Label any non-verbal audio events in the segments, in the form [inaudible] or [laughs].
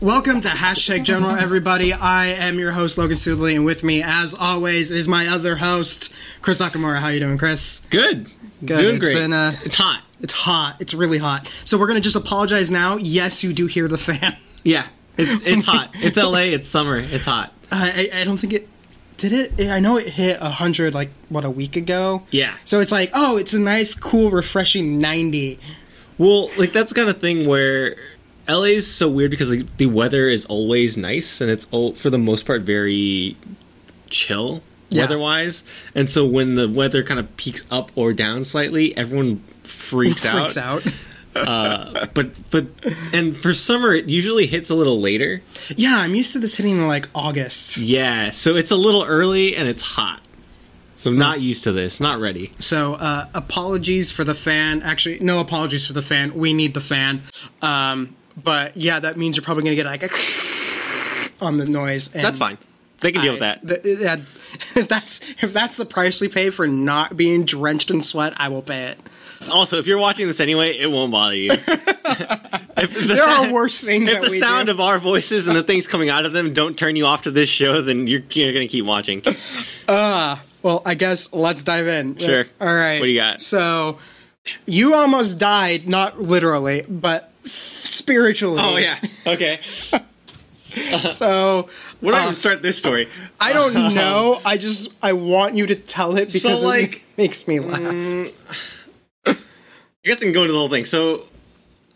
Welcome to Hashtag General, everybody. I am your host, Logan Studley, and with me, as always, is my other host, Chris Nakamura. How you doing, Chris? Good. Good. Doing It's great. been, uh, it's hot. It's hot. It's really hot. So we're gonna just apologize now. Yes, you do hear the fan. Yeah. It's it's [laughs] hot. It's LA. It's summer. It's hot. I, I I don't think it did it. I know it hit hundred like what a week ago. Yeah. So it's like, oh, it's a nice, cool, refreshing ninety. Well, like that's the kind of thing where LA is so weird because like, the weather is always nice and it's all, for the most part very chill Yeah. weather-wise. And so when the weather kind of peaks up or down slightly, everyone freaks, [laughs] Freaks out. out. Uh, but but and for summer it usually hits a little later. Yeah, I'm used to this hitting in like August. Yeah, so it's a little early and it's hot. So I'm not used to this. Not ready. So uh, apologies for the fan. Actually, no apologies for the fan. We need the fan. Um, but yeah, that means you're probably gonna get like a [laughs] on the noise. And That's fine. They can deal with that. th- that- [laughs] if that's if that's the price we pay for not being drenched in sweat, I will pay it. Also, if you're watching this anyway, it won't bother you. [laughs] if the, There are worse things If that the sound do. of our voices and the things coming out of them don't turn you off to this show, then you're, you're going to keep watching. Uh, well, I guess let's dive in. Sure. All right. What do you got? So, you almost died, not literally, but spiritually. Oh, yeah. Okay. [laughs] So Uh, going to start this story. I don't [laughs] know. I just I want you to tell it because So, it makes me laugh. I guess I can go into the whole thing. So,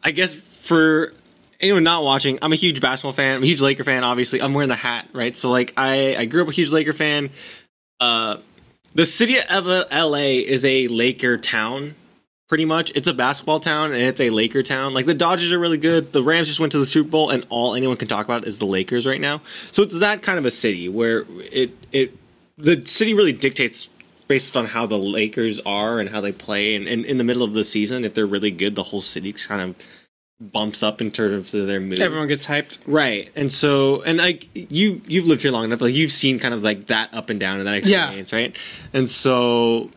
I guess for anyone not watching, I'm a huge basketball fan. I'm a huge Laker fan. Obviously, I'm wearing the hat, right? So, like, I I grew up a huge Laker fan. Uh, the city of LA is a Laker town. Pretty much, it's a basketball town and it's a Laker town. Like the Dodgers are really good. The Rams just went to the Super Bowl, and all anyone can talk about is the Lakers right now. So it's that kind of a city where it it the city really dictates based on how the Lakers are and how they play. And, and in the middle of the season, if they're really good, the whole city kind of bumps up in terms of their mood. Everyone gets hyped. Right, and so and like you you've lived here long enough, like you've seen kind of like that up and down and that Yeah. experience, right? And so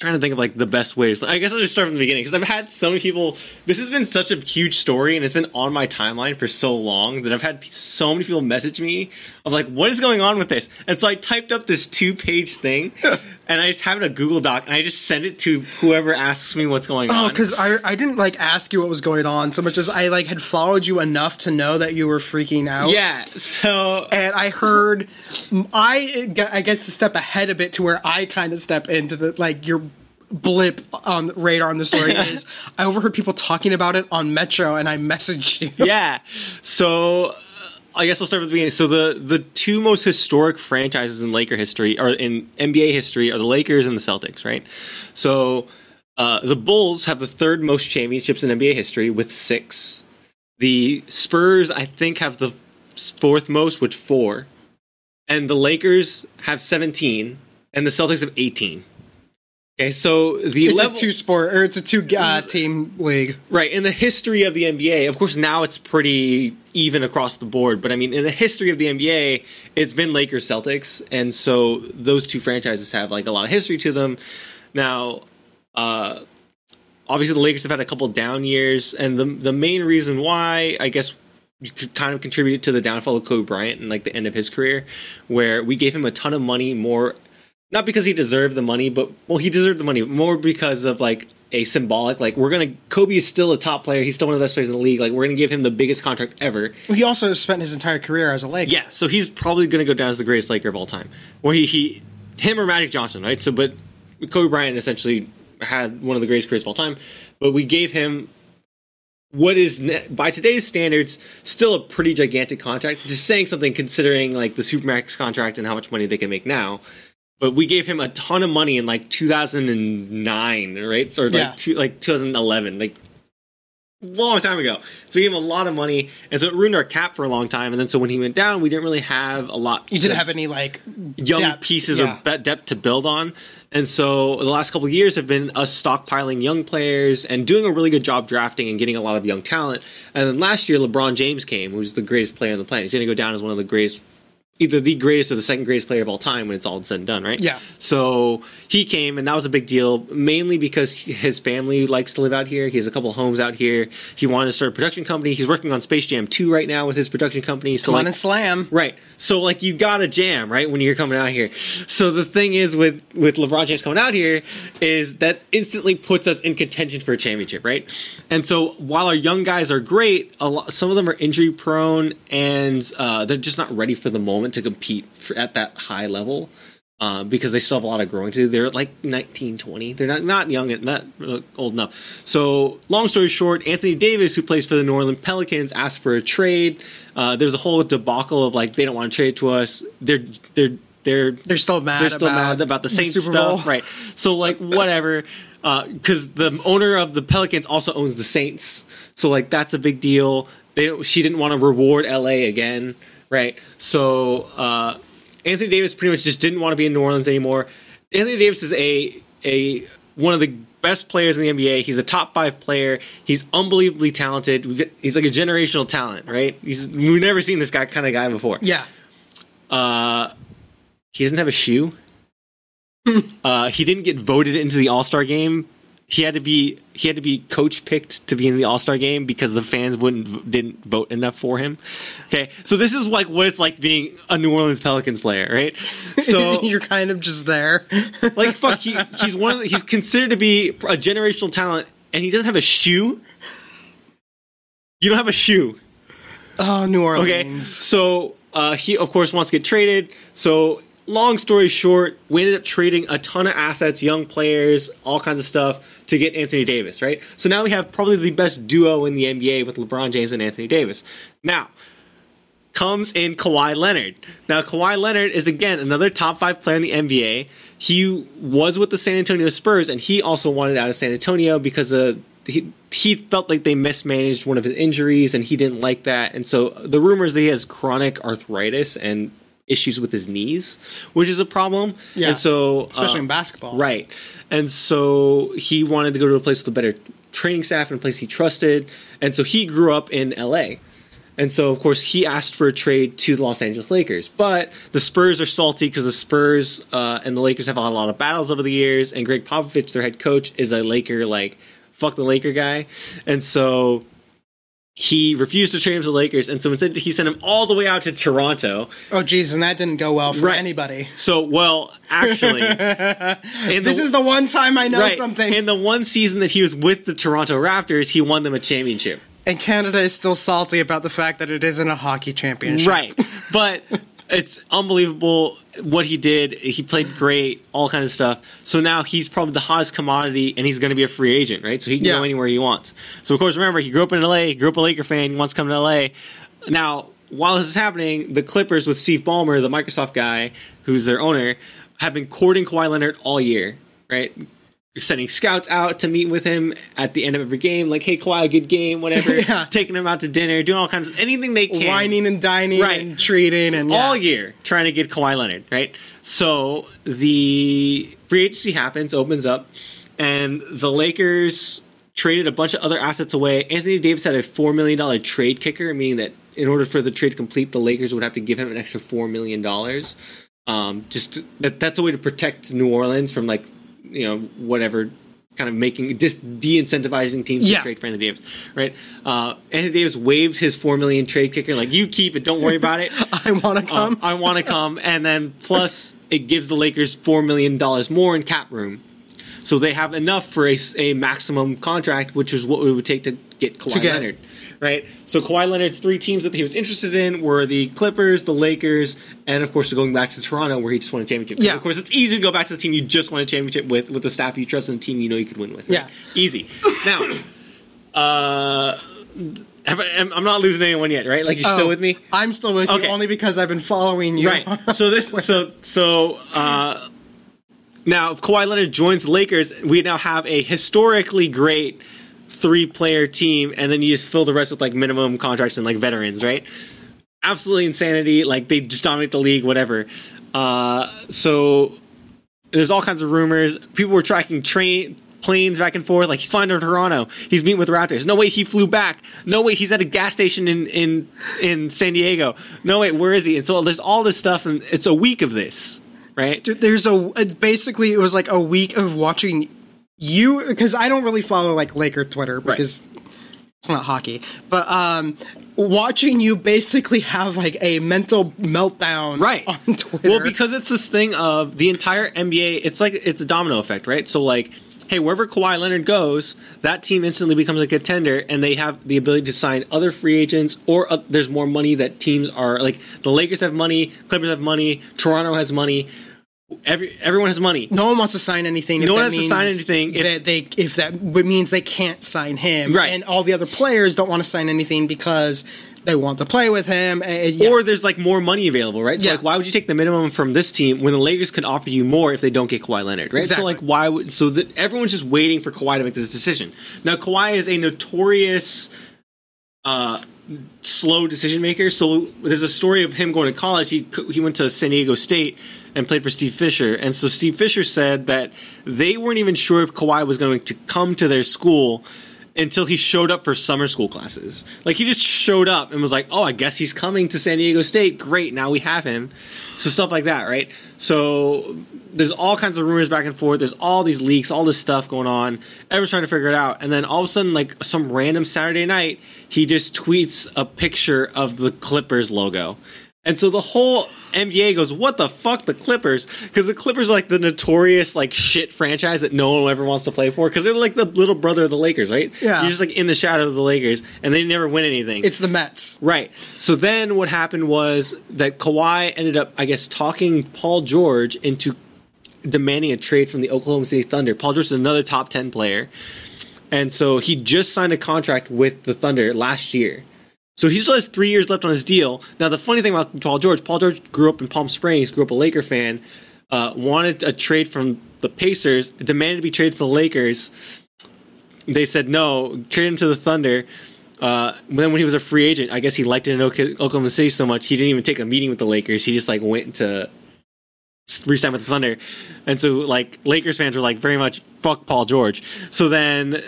trying to think of like the best way. I guess I'll just start from the beginning because I've had so many people. This has been such a huge story, and it's been on my timeline for so long that I've had so many people message me of like, "What is going on with this?" And so I typed up this two-page thing, [laughs] and I just have it in a Google Doc, and I just send it to whoever asks me what's going Oh, on. because I I didn't like ask you what was going on so much as I like had followed you enough to know that you were freaking out. yeah, so And I heard, I I guess a step ahead a bit to where I kind of step into the like your blip on the radar on the story [laughs] is I overheard people talking about it on Metro and I messaged you. [laughs] yeah. So uh, I guess I'll start with the beginning. So the the two most historic franchises in Laker history or in NBA history are the Lakers and the Celtics, right? So uh, the Bulls have the third most championships in NBA history with six. The Spurs, I think, have the fourth most with four, and the Lakers have seventeen, and the Celtics have eighteen. Okay, so the It's level a two sport or it's a two uh, team league. Right. In the history of the NBA, of course, now it's pretty even across the board. But I mean, in the history of the NBA, it's been Lakers Celtics. And so those two franchises have like a lot of history to them. Now, uh, obviously, the Lakers have had a couple down years. And the, the main reason why, I guess, you could kind of contribute to the downfall of Kobe Bryant and like the end of his career, where we gave him a ton of money more not because he deserved the money, but well, he deserved the money more because of like a symbolic. Like we're gonna Kobe is still a top player. He's still one of the best players in the league. Like we're gonna give him the biggest contract ever. He also spent his entire career as a Laker. Yeah, so he's probably gonna go down as the greatest Laker of all time. Well, he he him or Magic Johnson, right? So, but Kobe Bryant essentially had one of the greatest careers of all time. But we gave him what is by today's standards still a pretty gigantic contract. Just saying something considering like the supermax contract and how much money they can make now. But we gave him a ton of money in like 2009, right? Or like Yeah. two, like 2011, like a long time ago. So we gave him a lot of money, and so it ruined our cap for a long time. And then so when he went down, we didn't really have a lot. You didn't have any like young depth, pieces yeah. or depth to build on. And so the last couple of years have been us stockpiling young players and doing a really good job drafting and getting a lot of young talent. And then last year, LeBron James came, who's the greatest player on the planet. He's going to go down as one of the greatest either the greatest or the second greatest player of all time when it's all said and done, right? Yeah. So he came, and that was a big deal, mainly because his family likes to live out here. He has a couple homes out here. He wanted to start a production company. He's working on Space Jam 2 right now with his production company. So Come on like, and slam. Right. So like you got to jam, right, when you're coming out here. So the thing is with with LeBron James coming out here is that instantly puts us in contention for a championship, right? And so while our young guys are great, a lot, some of them are injury prone and uh, they're just not ready for the moment to compete for, at that high level. Uh, because they still have a lot of growing to do. They're like 19, 20. They're not, not young, and not old enough. So, long story short, Anthony Davis, who plays for the New Orleans Pelicans, asked for a trade. Uh, there's a whole debacle of like they don't want to trade to us. They're they're they're They're still mad. they're still about mad about the Saints Super Bowl. stuff, right? So like [laughs] whatever, because the owner of the Pelicans also owns the Saints, so like that's a big deal. They she didn't want to reward LA again, right? So uh, Anthony Davis pretty much just didn't want to be in New Orleans anymore. Anthony Davis is a a one of the best players in the NBA. He's a top five player. He's unbelievably talented. He's like a generational talent, right? He's, we've never seen this guy kind of guy before. Yeah. Uh, he doesn't have a shoe. uh, he didn't get voted into the All Star game. He had to be he had to be coach picked to be in the All Star game because the fans wouldn't didn't vote enough for him. Okay, so this is like what it's like being a New Orleans Pelicans player, right? So [laughs] you're kind of just there. [laughs] like fuck, he, he's one of the, he's considered to be a generational talent, and he doesn't have a shoe. You don't have a shoe. oh, New Orleans. Okay, so uh, he of course wants to get traded. So long story short, we ended up trading a ton of assets, young players, all kinds of stuff to get Anthony Davis. Right. So now we have probably the best duo in the NBA with LeBron James and Anthony Davis. Now comes in Kawhi Leonard. Now Kawhi Leonard is again another top five player in the NBA. He was with the San Antonio Spurs, and he also wanted out of San Antonio because of he, he felt like they mismanaged one of his injuries, and he didn't like that. And so the rumors that he has chronic arthritis and issues with his knees, which is a problem. Yeah. And so Especially uh, in basketball. Right. And so he wanted to go to a place with a better training staff and a place he trusted. And so he grew up in LA. And so, of course, he asked for a trade to the Los Angeles Lakers. But the Spurs are salty because the Spurs uh, and the Lakers have had a lot of battles over the years. And Gregg Popovich, their head coach, is a Laker, like, fuck the Laker guy. And so he refused to trade him to the Lakers. And so instead, he sent him all the way out to Toronto. Oh, geez, and that didn't go well for Right. anybody. So, well, actually, [laughs] This is the one time I know something. In the one season that he was with the Toronto Raptors, he won them a championship. and Canada is still salty about the fact that it isn't a hockey championship. Right. [laughs] But it's unbelievable what he did. He played great, all kinds of stuff. So now he's probably the hottest commodity and he's going to be a free agent, right? So he can Yeah. go anywhere he wants. So, of course, remember, he grew up in LA, he grew up a Laker fan, he wants to come to LA. Now, while this is happening, the Clippers with Steve Ballmer, the Microsoft guy who's their owner, have been courting Kawhi Leonard all year, right? Sending scouts out to meet with him at the end of every game, like, hey, Kawhi, good game, whatever. [laughs] Yeah. Taking him out to dinner, doing all kinds of anything they can Wining and dining Right. and treating and all yeah. year trying to get Kawhi Leonard, right? So the free agency happens, opens up, and the Lakers traded a bunch of other assets away. Anthony Davis had a four million dollar trade kicker, meaning that in order for the trade to complete, the Lakers would have to give him an extra four million dollars. Um, just to- that, that's a way to protect New Orleans from like you know whatever kind of making just de-incentivizing teams Yeah. to trade for Anthony Davis, right? Uh, Anthony Davis waived his four million trade kicker, like you keep it, don't worry about it. [laughs] I want to come. Um, I want to come, and then plus it gives the Lakers four million dollars more in cap room, so they have enough for a, a maximum contract, which is what it would take to get Kawhi get- Leonard, right? So Kawhi Leonard's three teams that he was interested in were the Clippers, the Lakers, and of course going back to Toronto where he just won a championship. Yeah. of course it's easy to go back to the team you just won a championship with, with the staff you trust and the team you know you could win with. right? Yeah. easy. Now, [coughs] uh, I- I'm I'm not losing anyone yet, right? Like you're Oh, still with me. I'm still with Okay. you only because I've been following you. Right. So this [laughs] so so uh now if Kawhi Leonard joins the Lakers, we now have a historically great three player team and then you just fill the rest with like minimum contracts and like veterans, right? Absolutely insanity. Like they just dominate the league, whatever. Uh so there's all kinds of rumors. People were tracking train planes back and forth. Like he's flying to Toronto. He's meeting with Raptors. No wait, he flew back. No wait, he's at a gas station in in in San Diego. No wait, where is he? And so there's all this stuff, and it's a week of this, right? There's a basically it was like a week of watching you because I don't really follow like Laker Twitter because it's not hockey, but um, watching you basically have like a mental meltdown right on Twitter. Well, because it's this thing of the entire NBA. It's like it's a domino effect, right? So like. Hey, wherever Kawhi Leonard goes, that team instantly becomes a contender, and they have the ability to sign other free agents, or uh, there's more money that teams are like. The Lakers have money, Clippers have money, Toronto has money. Every everyone has money. no one wants to sign anything. if No one that has to sign anything if- that they if that means they can't sign him, Right. And all the other players don't want to sign anything because they want to play with him. and- yeah. Or there's like more money available, right? So Yeah. like, why would you take the minimum from this team when the Lakers could offer you more if they don't get Kawhi Leonard, right? Exactly. So like, why would so that everyone's just waiting for Kawhi to make this decision? Now, Kawhi is a notorious uh, slow decision maker. So there's a story of him going to college. He he went to San Diego State and played for Steve Fisher. And so Steve Fisher said that they weren't even sure if Kawhi was going to come to their school until he showed up for summer school classes. Like he just showed up and was like, "Oh, I guess he's coming to San Diego State. Great, now we have him." So stuff like that, right? So there's all kinds of rumors back and forth. There's all these leaks, all this stuff going on. Everyone's trying to figure it out, and then all of a sudden, like some random Saturday night, he just tweets a picture of the Clippers logo. And so the whole NBA goes, "What the fuck, the Clippers?" Because the Clippers are like the notorious like shit franchise that no one ever wants to play for because they're like the little brother of the Lakers, right? Yeah. you're just like in the shadow of the Lakers, and they never win anything. it's the Mets. Right. So then what happened was that Kawhi ended up, I guess, talking Paul George into demanding a trade from the Oklahoma City Thunder. Paul George is another top 10 player. And so he just signed a contract with the Thunder last year. So he still has three years left on his deal. Now, the funny thing about Paul George, Paul George grew up in Palm Springs, grew up a Laker fan, uh, wanted a trade from the Pacers, demanded to be traded for the Lakers. They said no, trade him to the Thunder. Uh, then when he was a free agent, I guess he liked it in Oklahoma City so much he didn't even take a meeting with the Lakers. He just like went to re-sign with the Thunder, and so like Lakers fans were like very much fuck Paul George. So then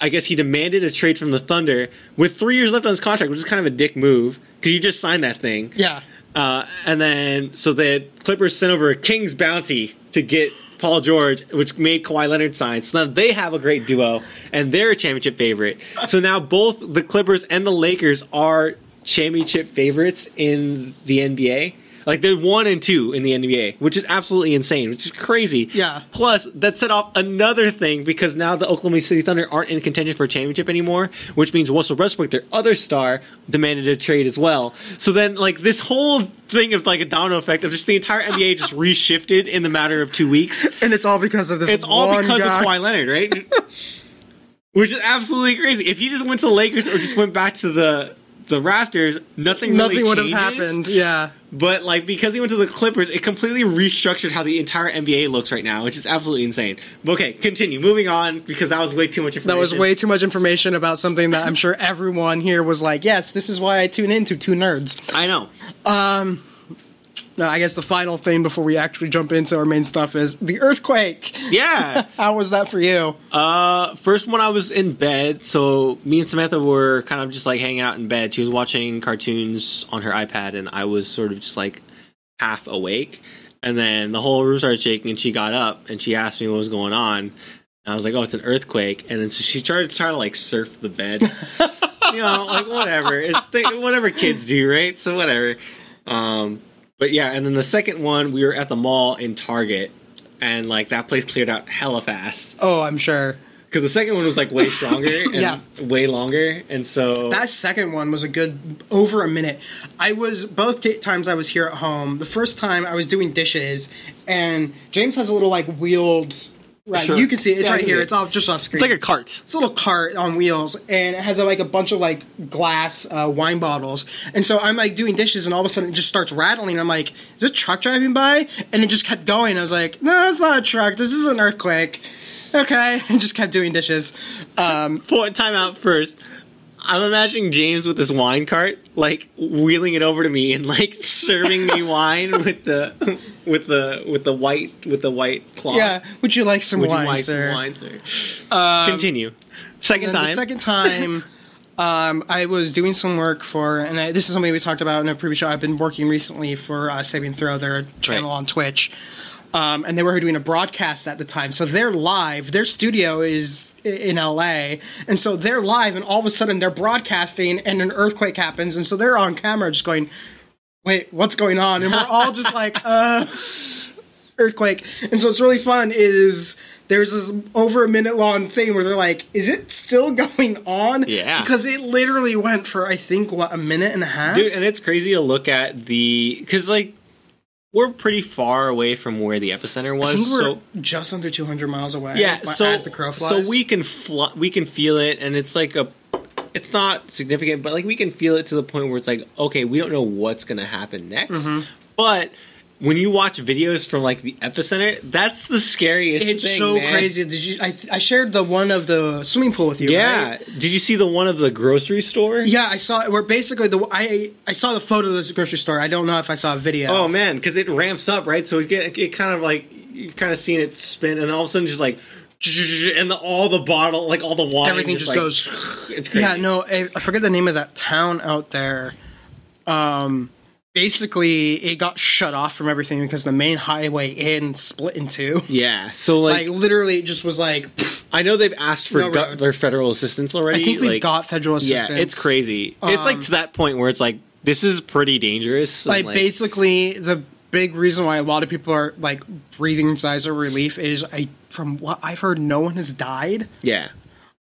I guess he demanded a trade from the Thunder with three years left on his contract, which is kind of a dick move because you just signed that thing. Yeah. Uh, and then so the Clippers sent over a king's bounty to get Paul George, which made Kawhi Leonard sign. So now they have a great duo, and they're a championship favorite. So now both the Clippers and the Lakers are championship favorites in the NBA. Like they're one and two in the NBA, which is absolutely insane, which is crazy. Yeah. Plus, that set off another thing because now the Oklahoma City Thunder aren't in contention for a championship anymore, which means Russell Westbrook, their other star, demanded a trade as well. So then, like this whole thing of like a domino effect of just the entire NBA [laughs] just reshifted in the matter of two weeks. And it's all because of this. It's all because guy. of Kawhi Leonard, right? [laughs] Which is absolutely crazy. If he just went to the Lakers or just went back to the the Raptors, nothing really Nothing would have happened. Yeah. But like because he went to the Clippers, it completely restructured how the entire NBA looks right now, which is absolutely insane. But okay, continue. Moving on because that was way too much information. That was way too much information about something that I'm sure everyone here was like, yes, this is why I tune into Two Nerds. I know. Um, Now, I guess the final thing before we actually jump into our main stuff is the earthquake. Yeah. [laughs] How was that for you? uh, first one I was in bed, so me and Samantha were kind of just like hanging out in bed. She was watching cartoons on her iPad, and I was sort of just like half awake. And then the whole room started shaking, and she got up and she asked me what was going on. And I was like, "Oh, it's an earthquake." And then so she tried to try to like surf the bed. [laughs] you know, like whatever. It's th- whatever kids do, right? So whatever. Um, but yeah, and then the second one, we were at the mall in Target, and like that place cleared out hella fast Oh, I'm sure. because the second one was like way stronger [laughs] and Yeah. way longer, and so That second one was a good over a minute. I was both times I was here at home. The first time I was doing dishes, and James has a little like wheeled. Right, Sure. you can see it. It's Yeah, right here. it. It's all just off screen. it's like a cart. it's a little cart on wheels and it has uh, like a bunch of like glass uh, wine bottles and so i'm like doing dishes and all of a sudden it just starts rattling i'm like is a truck driving by and it just kept going i was like no it's not a truck this is an earthquake okay [laughs] and just kept doing dishes um, Point time out first. I'm imagining James with this wine cart, like wheeling it over to me and like serving me [laughs] wine with the with the with the white with the white cloth. Yeah. Would you like some Would wine, you like sir? some wine, sir? Continue. Second time. The second time, [laughs] um, I was doing some work for, and I, this is something we talked about in a previous show. I've been working recently for uh, Saving Throw, their channel Right. on Twitch. Um, and they were doing a broadcast at the time. So they're live. Their studio is in LA. And so they're live, and all of a sudden they're broadcasting, and an earthquake happens. And so they're on camera just going, wait, what's going on? And we're all just like, [laughs] uh, earthquake. And so it's really fun is there's this over a minute long thing where they're like, is it still going on? Yeah. Because it literally went for, I think, what, a minute and a half? Dude, and it's crazy to look at the because like we're pretty far away from where the epicenter was. we're So just under 200 miles away. yeah, so as the crow flies. so we can fl- we can feel it, and it's like a it's not significant, but like we can feel it to the point where it's like okay, we don't know what's gonna happen next, Mm-hmm. but. When you watch videos from like the epicenter, that's the scariest It's thing. so man. crazy. Did you? I, I shared the one of the swimming pool with you. Yeah. right? Did you see the one of the grocery store? Yeah, I saw it. Where basically the I I saw the photo of the grocery store. I don't know if I saw a video. Oh man, because it ramps up, right? So it, get, it kind of like you kind of seeing it spin, and all of a sudden just like, and the, all the bottle, like all the wine, Everything just like, goes. It's crazy. Yeah, no, I, I forget the name of that town out there. Um, basically, it got shut off from everything because the main highway in split in two. [laughs] Yeah. So like, Like literally, it just was like. I know they've asked for No gu- their federal assistance already. I think we've like, got federal assistance. Yeah, it's crazy. it's like Um, to that point where it's like this is pretty dangerous. and, Like, basically, the big reason why a lot of people are like breathing sighs of relief is I, from what I've heard, no one has died. yeah,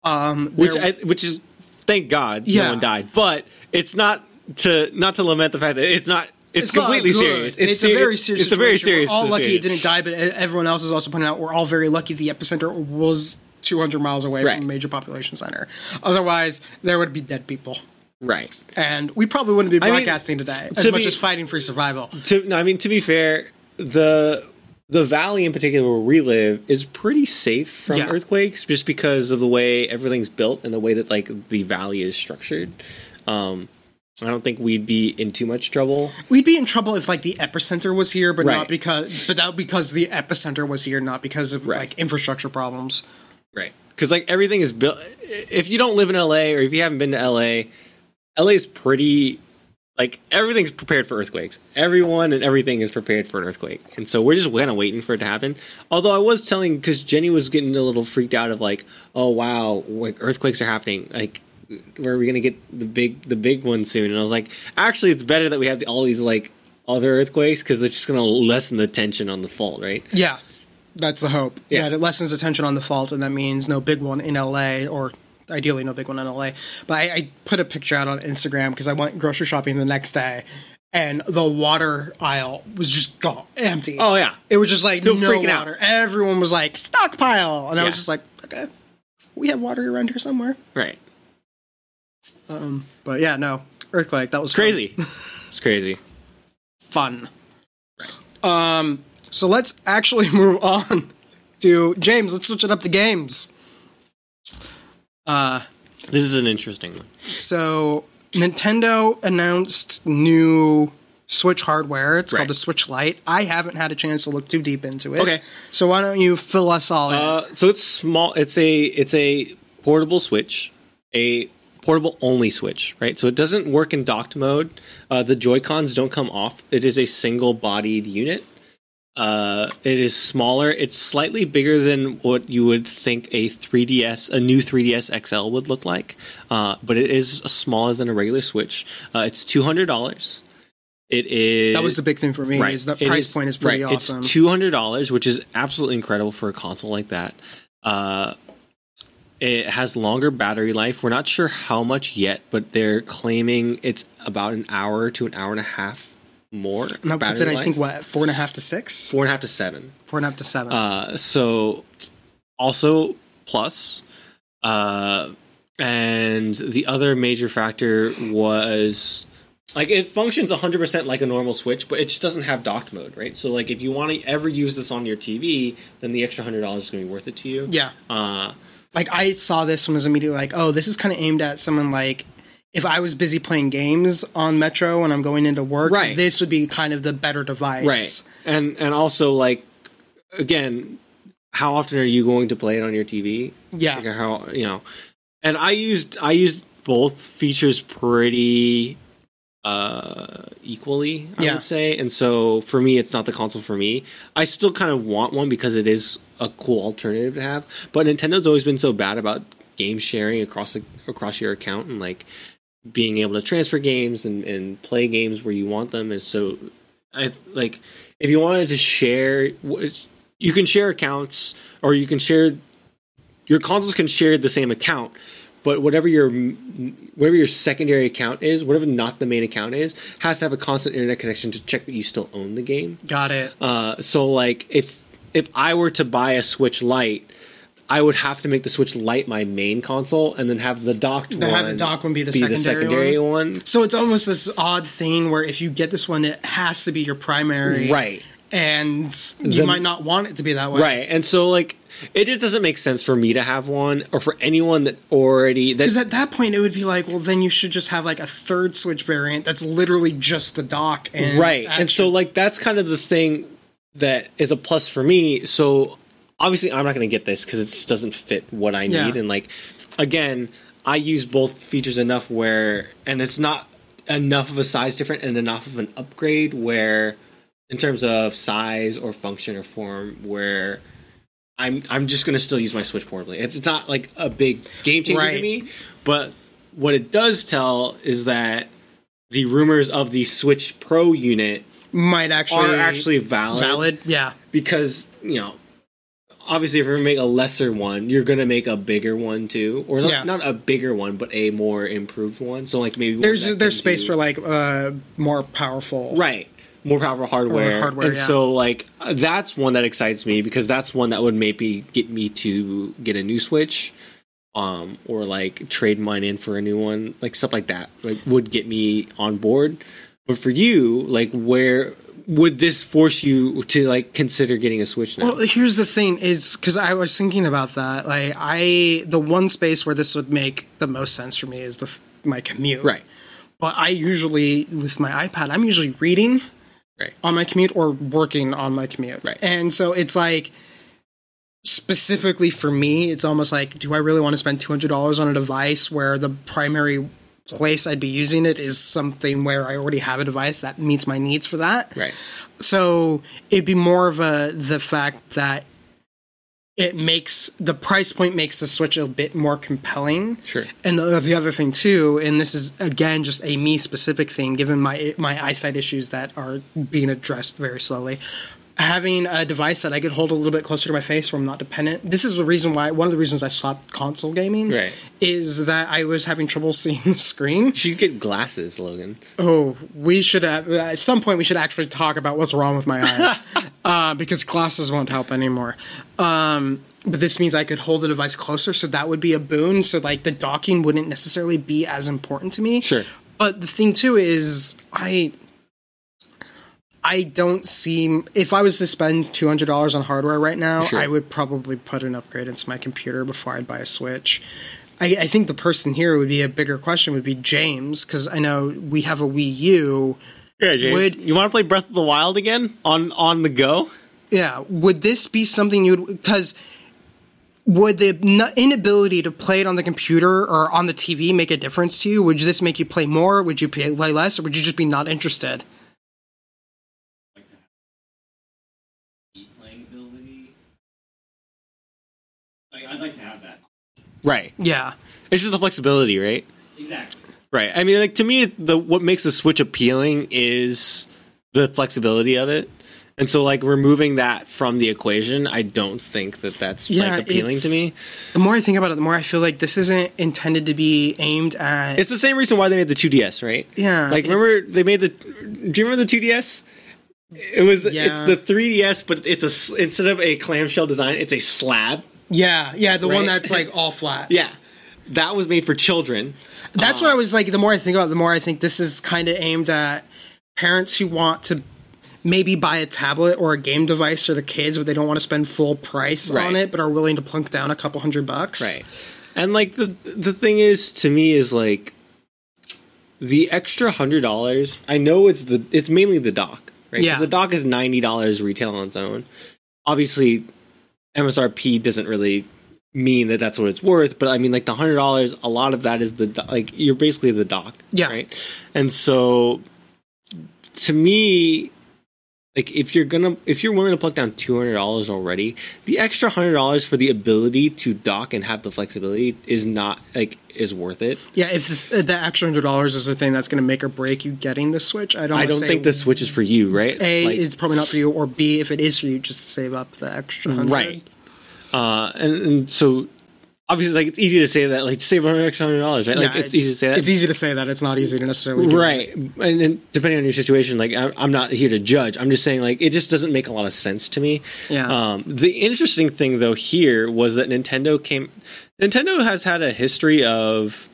Um, which I, which is thank God Yeah. no one died, but it's not to not to lament the fact that it's not. It's, not completely serious. It's, a very serious. It's a very serious. We're all lucky it didn't die, but everyone else is also pointing out we're all very lucky the epicenter was 200 miles away Right. from a major population center. Otherwise, there would be dead people, Right. and we probably wouldn't be I mean, broadcasting today as to much be- as fighting for survival. To no, I mean to be fair, the the valley in particular where we live is pretty safe from Yeah. earthquakes just because of the way everything's built and the way that like the valley is structured. Um, I don't think we'd be in too much trouble. We'd be in trouble if like the epicenter was here, but Right. not because, but that because the epicenter was here, not because of Right. like infrastructure problems. Right. Because like everything is built. If you don't live in LA or if you haven't been to LA, LA is pretty. Like everything's prepared for earthquakes. Everyone and everything is prepared for an earthquake, and so we're just kind of waiting for it to happen. Although I was telling, because Jenny was getting a little freaked out of like, oh wow, like earthquakes are happening. Like, where are we gonna get the big the big one soon? And I was like, actually, it's better that we have the, all these like other earthquakes because it's just gonna lessen the tension on the fault, right? Yeah, that's the hope. Yeah. Yeah, it lessens the tension on the fault, and that means no big one in LA, or ideally no big one in LA. But I, I put a picture out on Instagram because I went grocery shopping the next day, and the water aisle was just gone empty. Oh yeah, it was just like People no freaking out. water. Everyone was like stockpile, and I was just like, okay, we have water around here somewhere. right. Um, but yeah, no earthquake. That was. Crazy. [laughs] it's crazy. fun. Um, so let's actually [laughs] move on to James. Let's switch it up to games. Uh, This is an interesting one. so Nintendo announced new Switch hardware. It's Right. called the Switch Lite. I haven't had a chance to look too deep into it. Okay. So why don't you fill us all in? Uh, so it's small. It's a it's a portable switch, a portable only switch, right? So it doesn't work in docked mode. Uh, the Joy Cons don't come off. It is a single bodied unit. Uh, it is smaller. It's slightly bigger than what you would think a 3DS, a new 3DS XL would look like. Uh, but it is smaller than a regular Switch. Uh, it's two hundred dollars. It is that was the big thing for me. Is that It price point is pretty right. awesome. It's two hundred dollars, which is absolutely incredible for a console like that. Uh, it has longer battery life. We're not sure how much yet, but they're claiming it's about an hour to an hour and a half more. and that puts battery it, I think, what four and a half to six, four and a half to seven. four and a half to seven. Uh, so also plus, uh, and the other major factor was like it functions 100% like a normal switch but it just doesn't have docked mode right so like if you want to ever use this on your tv then the extra hundred dollars is going to be worth it to you yeah. uh like I saw this and was immediately like, oh, this is kind of aimed at someone like if I was busy playing games on Metro when I'm going into work, Right. this would be kind of the better device. right and and also like again how often are you going to play it on your tv Yeah. Like, how you know and i used i used both features pretty uh equally i Yeah. would say. And so for me it's not the console for me. I still kind of want one because it is a cool alternative to have. But nintendo's always been so bad about game sharing across the, across your account and like being able to transfer games and, and play games where you want them And so I like if you wanted to share you can share accounts or you can share your consoles can share the same account but whatever your whatever your secondary account is whatever not the main account is has to have a constant internet connection to check that you still own the game Got it. uh, so like if if I were to buy a Switch Lite, I would have to make the Switch Lite my main console, and then have the docked one have the dock one be the secondary the secondary one. So it's almost this odd thing where if you get this one, it has to be your primary, Right. And you The- might not want it to be that way, Right, and so like it just doesn't make sense for me to have one, or for anyone that already that Because at that point, it would be like, well, then you should just have like a third Switch variant that's literally just the dock, and right and so like that's kind of the thing that is a plus for me. So obviously i'm not going to get this because it just doesn't fit what i need Yeah. and like again i use both features enough where and it's not enough of a size different and enough of an upgrade where in terms of size or function or form where i'm i'm just going to still use my switch portably it's, it's not like a big game changer to me but what it does tell is that the rumors of the Switch Pro unit might actually are actually valid, valid. Yeah, because you know obviously if you're gonna make a lesser one you're gonna make a bigger one too or not, Yeah. not a bigger one but a more improved one so like maybe there's there's space for like uh more powerful. right more powerful hardware, Or hardware, and yeah. so like that's one that excites me because that's one that would maybe get me to get a new switch um or like trade mine in for a new one like stuff like that like would get me on board but for you like where would this force you to like consider getting a switch now Well, here's the thing: is because I was thinking about that. Like, I the one space where this would make the most sense for me is the my commute. right But I usually with my iPad, I'm usually reading right on my commute or working on my commute. Right. And so it's like specifically for me, it's almost like, do I really want to spend two hundred dollars on a device where the primary place I'd be using it is something where I already have a device that meets my needs for that? right So it'd be more of a the fact that it makes the price point makes the Switch a bit more compelling. Sure. And the, the other thing too, and this is again just a me specific thing, given my my eyesight issues that are being addressed very slowly. Having a device that I could hold a little bit closer to my face where I'm not dependent. This is the reason why one of the reasons I stopped console gaming. Right. Is that I was having trouble seeing the screen. You should get glasses, Logan. Oh, we should have at some point we should actually talk about what's wrong with my eyes [laughs] uh, because glasses won't help anymore. Um, but this means I could hold the device closer, so that would be a boon. So like the docking wouldn't necessarily be as important to me. Sure. But the thing too is I I don't see if I was to spend two hundred dollars on hardware right now, Sure. I would probably put an upgrade into my computer before I'd buy a Switch. I, I think the person here would be a bigger question would be James because I know we have a Wii U. Yeah, James. Would- you want to play Breath of the Wild again on on the go? Yeah, would this be something you'd because would the n- inability to play it on the computer or on the TV make a difference to you? Would this make you play more? Would you play less, or would you just be not interested? Right. Yeah, It's just the flexibility, right? Exactly. Right. I mean, like to me, the what makes the Switch appealing is the flexibility of it. And so, like removing that from the equation, I don't think that that's Yeah, like appealing to me. the more I think about it, the more I feel like this isn't intended to be aimed at. It's the same reason why they made the 2DS, right? Yeah, Like, remember they made the? Do you remember the 2DS? It was Yeah. it's the 3DS, but it's a instead of a clamshell design, it's a slab. Yeah, yeah, the one that's like all flat. [laughs] Yeah, that was made for children. That's what um, I was like. The more I think about it, the more I think this is kind of aimed at parents who want to maybe buy a tablet or a game device for the kids, but they don't want to spend full price Right. on it, but are willing to plunk down a couple hundred bucks. Right. And like the the thing is to me is like the extra hundred dollars. I know it's the it's mainly the dock, right? Yeah. the dock is ninety dollars retail on its own. Obviously, MSRP doesn't really mean that that's what it's worth, but I mean, like the hundred dollars, a lot of that is the like you're basically the dock, Yeah. right? And so, to me, like if you're gonna if you're willing to plug down two hundred dollars already, the extra hundred dollars for the ability to dock and have the flexibility is not like is worth it. Yeah, if the, the extra hundred dollars is the thing that's going to make or break you getting the Switch, I don't. I don't think the Switch is for you, right? A, Like, it's probably not for you, or B, if it is for you, just save up the extra hundred. right. Uh, and, and so obviously, like it's easy to say that, like save one extra hundred dollars, right? Like Yeah, it's, easy to say that. It's easy to say that. It's not easy to necessarily do right and then depending on your situation like I- i'm not here to judge i'm just saying like it just doesn't make a lot of sense to me Yeah. um, the interesting thing though here was that nintendo came nintendo has had a history of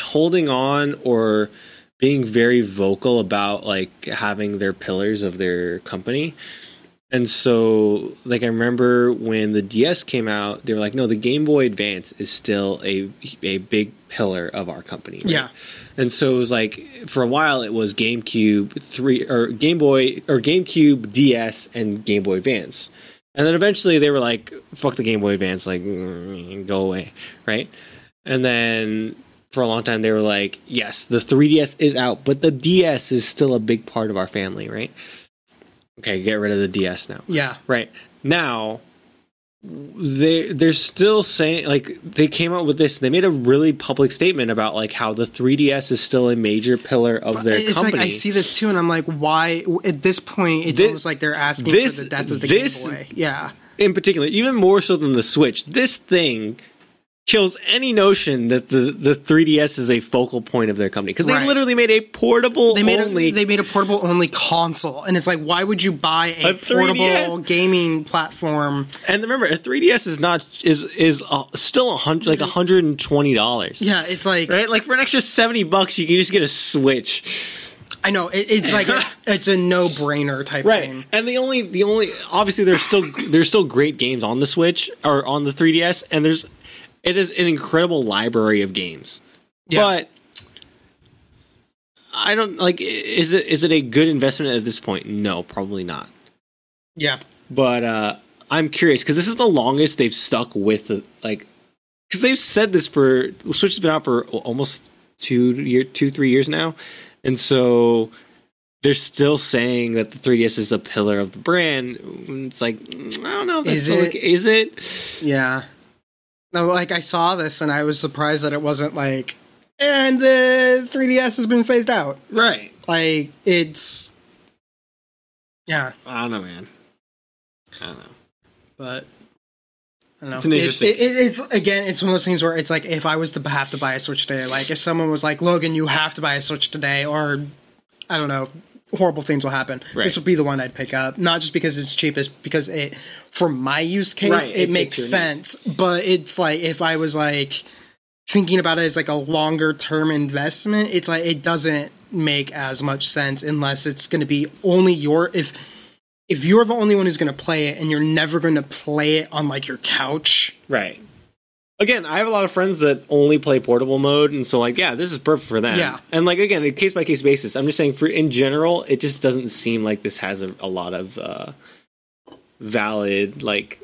holding on or being very vocal about like having their pillars of their company and so like i remember when the ds came out they were like no the game boy advance is still a a big pillar of our company right? Yeah. and so it was like for a while it was GameCube three or Game Boy or GameCube DS and Game Boy Advance, and then eventually they were like, "Fuck the Game Boy Advance, like mm, go away," right? And then for a long time they were like, "Yes, the 3DS is out, but the DS is still a big part of our family, right?" Okay, get rid of the DS now. Yeah. Right now, they they're still saying like they came out with this. They made a really public statement about like how the 3DS is still a major pillar of their it's company. like I see this too, and I'm like, why? At this point, it's Thi- almost like they're asking this- for the death of the this- Game Boy. Yeah. in particular, even more so than the Switch. This thing kills any notion that the the 3DS is a focal point of their company because they Right. literally made a portable They made only. a, they made a portable only console, and it's like, why would you buy a, A 3DS? portable gaming platform? and remember, a 3DS is not is is uh, still a hundred like hundred and twenty dollars. Yeah, it's like Right, like for an extra seventy bucks, you can just get a Switch. I know it, it's like a, [laughs] it's a no brainer type right thing. and the only the only obviously there's still there's still great games on the switch or on the 3ds and there's it is an incredible library of games Yeah. but i don't like is it is it a good investment at this point no probably not Yeah, but uh i'm curious because this is the longest they've stuck with the, like because they've said this for switch has been out for almost two year two three years now and so they're still saying that the 3ds is a pillar of the brand it's like i don't know if that's Is it? like- is it yeah. Like I saw this and I was surprised that it wasn't like, and the 3DS has been phased out. right Like it's, yeah, i don't know man i don't know but. I don't know. It's an interesting- It, it, it's again, it's one of those things where it's like if I was to have to buy a Switch today, like if someone was like, "Logan, you have to buy a Switch today," or I don't know, horrible things will happen. Right. This would be the one I'd pick up, not just because it's cheapest, because it, for my use case, Right, it, it makes sense. But it's like if I was like thinking about it as like a longer term investment, it's like it doesn't make as much sense unless it's going to be only your if if you're the only one who's going to play it and you're never going to play it on like your couch. right again i have a lot of friends that only play portable mode and so like yeah this is perfect for them Yeah. and like again a case by case basis i'm just saying for in general it just doesn't seem like this has a, a lot of uh valid like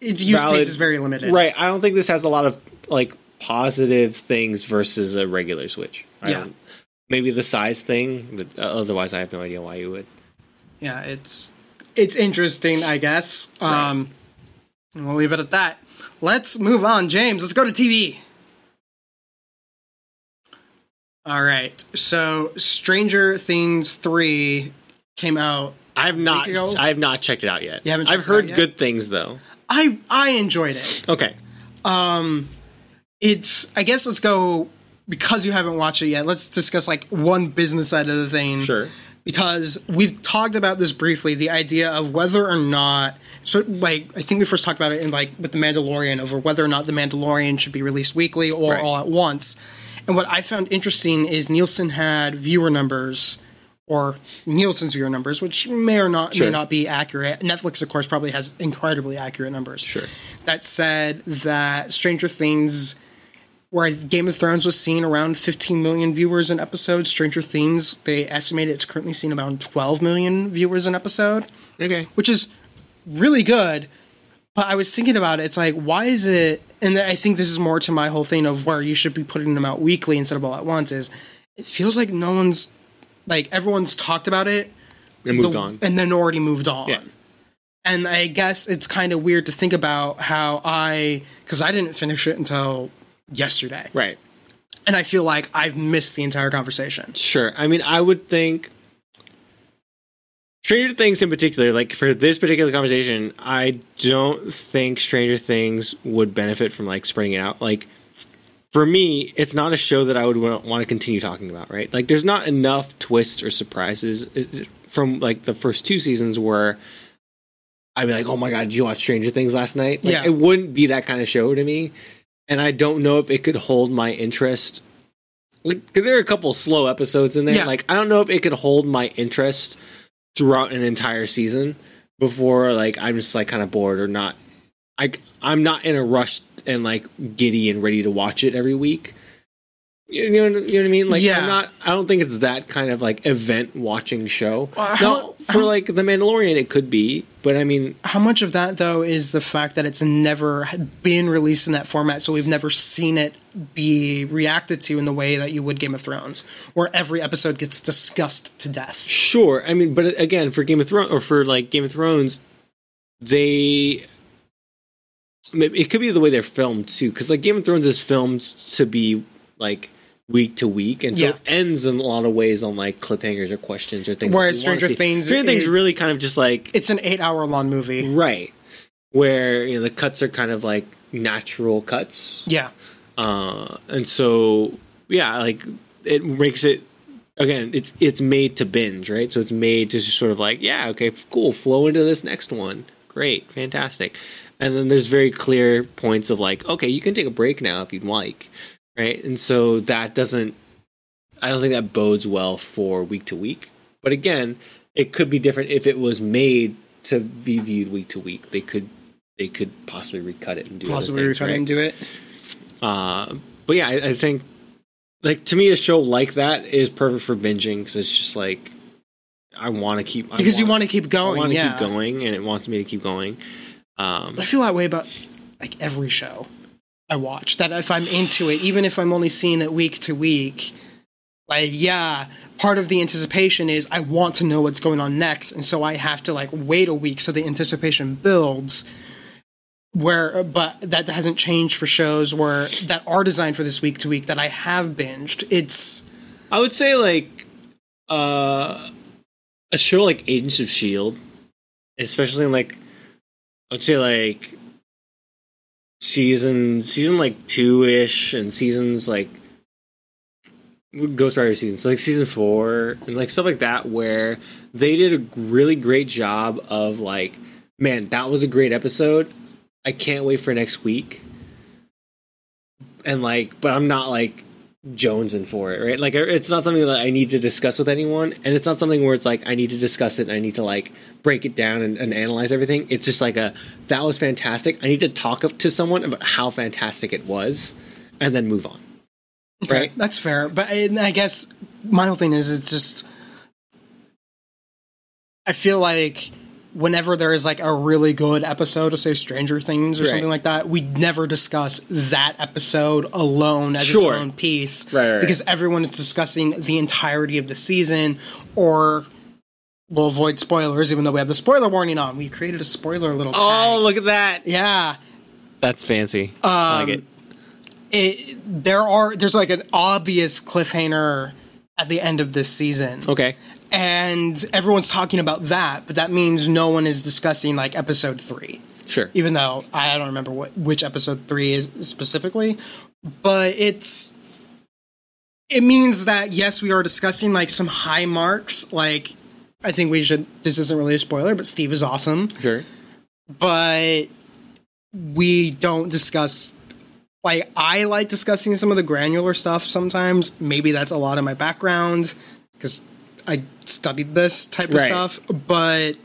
Its use Valid- case is very limited. right i don't think this has a lot of like positive things versus a regular switch I Yeah. don't- maybe the size thing but uh, otherwise i have no idea why you would Yeah, it's it's interesting, I guess. Um and we'll leave it at that. Let's move on, James. Let's go to TV. All right. So, Stranger Things 3 came out. i have not i have not checked it out yet You haven't i've checked it out heard good things though I I enjoyed it. okay Um It's I guess let's go because you haven't watched it yet. Let's discuss like one business side of the thing. sure because we've talked about this briefly the idea of whether or not so like i think we first talked about it in like with the mandalorian over whether or not the mandalorian should be released weekly or Right. all at once and what i found interesting is nielsen had viewer numbers or nielsen's viewer numbers which may or not Sure. may not be accurate netflix of course probably has incredibly accurate numbers Sure. that said that stranger things where Game of Thrones was seeing around 15 million viewers an episode. Stranger Things, they estimate it's currently seeing about 12 million viewers an episode, Okay. which is really good. But I was thinking about it. It's like, why is it? And I think this is more to my whole thing of where you should be putting them out weekly instead of all at once. Is it feels like no one's like everyone's talked about it And moved the- on. and then already moved on. Yeah. And I guess it's kind of weird to think about how I, because I didn't finish it until yesterday, Right. and I feel like I've missed the entire conversation. Sure. I mean, I would think Stranger Things in particular, like for this particular conversation, I don't think Stranger Things would benefit from like spreading it out. Like for me, it's not a show that I would want to continue talking about, right? Like there's not enough twists or surprises from like the first two seasons where I'd be like, "Oh my god, did you watch Stranger Things last night?" Like, Yeah. it wouldn't be that kind of show to me, and I don't know if it could hold my interest like there are a couple slow episodes in there. Yeah. Like I don't know if it could hold my interest throughout an entire season before like I'm just like kind of bored or not. I I'm not in a rush and like giddy and ready to watch it every week. You know, you know what I mean? Like Yeah. I'm not. I don't think it's that kind of like event watching show. Uh, how- no, for like The Mandalorian, it could be, but I mean, How much of that though is the fact that it's never been released in that format, so we've never seen it be reacted to in the way that you would Game of Thrones, where every episode gets discussed to death. Sure. I mean, but again, for Game of Thrones or for like Game of Thrones, they it could be the way they're filmed too, because like Game of Thrones is filmed to be like week to week, and so Yeah. it ends in a lot of ways on like cliffhangers or questions or things. Whereas Stranger. Things Stranger Things, really kind of just like It's an eight-hour-long movie. right, where you know the cuts are kind of like natural cuts, Yeah, uh, and so yeah, like it makes it again. It's it's made to binge, right? So it's made to just sort of like yeah, okay, cool, flow into this next one, great, fantastic, and then there's very clear points of like okay, you can take a break now if you'd like, right? And so that doesn't. I don't think that bodes well for week to week. But again, it could be different if it was made to be viewed week to week. They could they could possibly recut it and do possibly things, recut it right? and do it. Uh, but yeah, I, I think like to me a show like that is perfect for binging because it's just like I want to keep I because you want to keep going. I want to yeah. keep going and it wants me to keep going. Um, I feel that way about like every show I watch. That if I'm into it, even if I'm only seeing it week to week, like yeah, part of the anticipation is I want to know what's going on next, and so I have to like wait a week so the anticipation builds. Where, but that hasn't changed for shows where that are designed for this week to week that I have binged. It's I would say like uh, a show like Agents of Shield, especially in like I'd say like season season like two ish and seasons like Ghost Rider season, so like season four and like stuff like that, where they did a really great job of like, man, that was a great episode. I can't wait for next week. And like, but I'm not like jonesing for it, right? Like, it's not something that I need to discuss with anyone, and it's not something where it's like I need to discuss it and I need to like break it down and, and analyze everything. It's just like a that was fantastic. I need to talk to someone about how fantastic it was, and then move on. Right. That's fair, but I, I guess my whole thing is it's just I feel like whenever there is like a really good episode of say Stranger Things or Right. something like that, we never discuss that episode alone as Sure. its own piece, Right, right, right. Because everyone is discussing the entirety of the season, or we'll avoid spoilers, even though we have the spoiler warning on. We created a spoiler little oh, tag. Oh, look at that! yeah. That's fancy. I um, like it. It, there are there's like an obvious cliffhanger at the end of this season. Okay. And everyone's talking about that, but that means no one is discussing like episode three, Sure. even though I don't remember what which episode three is specifically. But it's it means that yes, we are discussing like some high marks. Like I think we should. This isn't really a spoiler, but Steve is awesome. Sure. But we don't discuss. Like I like discussing some of the granular stuff sometimes. Maybe that's a lot of my background because I studied this type of Right. stuff. But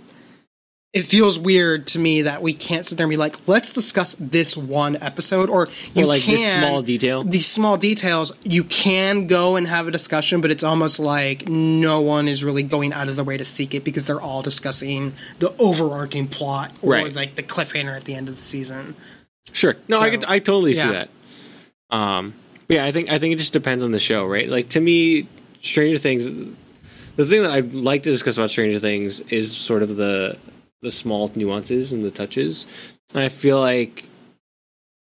it feels weird to me that we can't sit there and be like, let's discuss this one episode, or you like can this small detail? These small details, you can go and have a discussion, but it's almost like no one is really going out of the way to seek it because they're all discussing the overarching plot or Right. like the cliffhanger at the end of the season. Sure. No, I could I totally see that. Um yeah, I think I think it just depends on the show, right? Like to me, Stranger Things the thing that I like to discuss about Stranger Things is sort of the the small nuances and the touches. And I feel like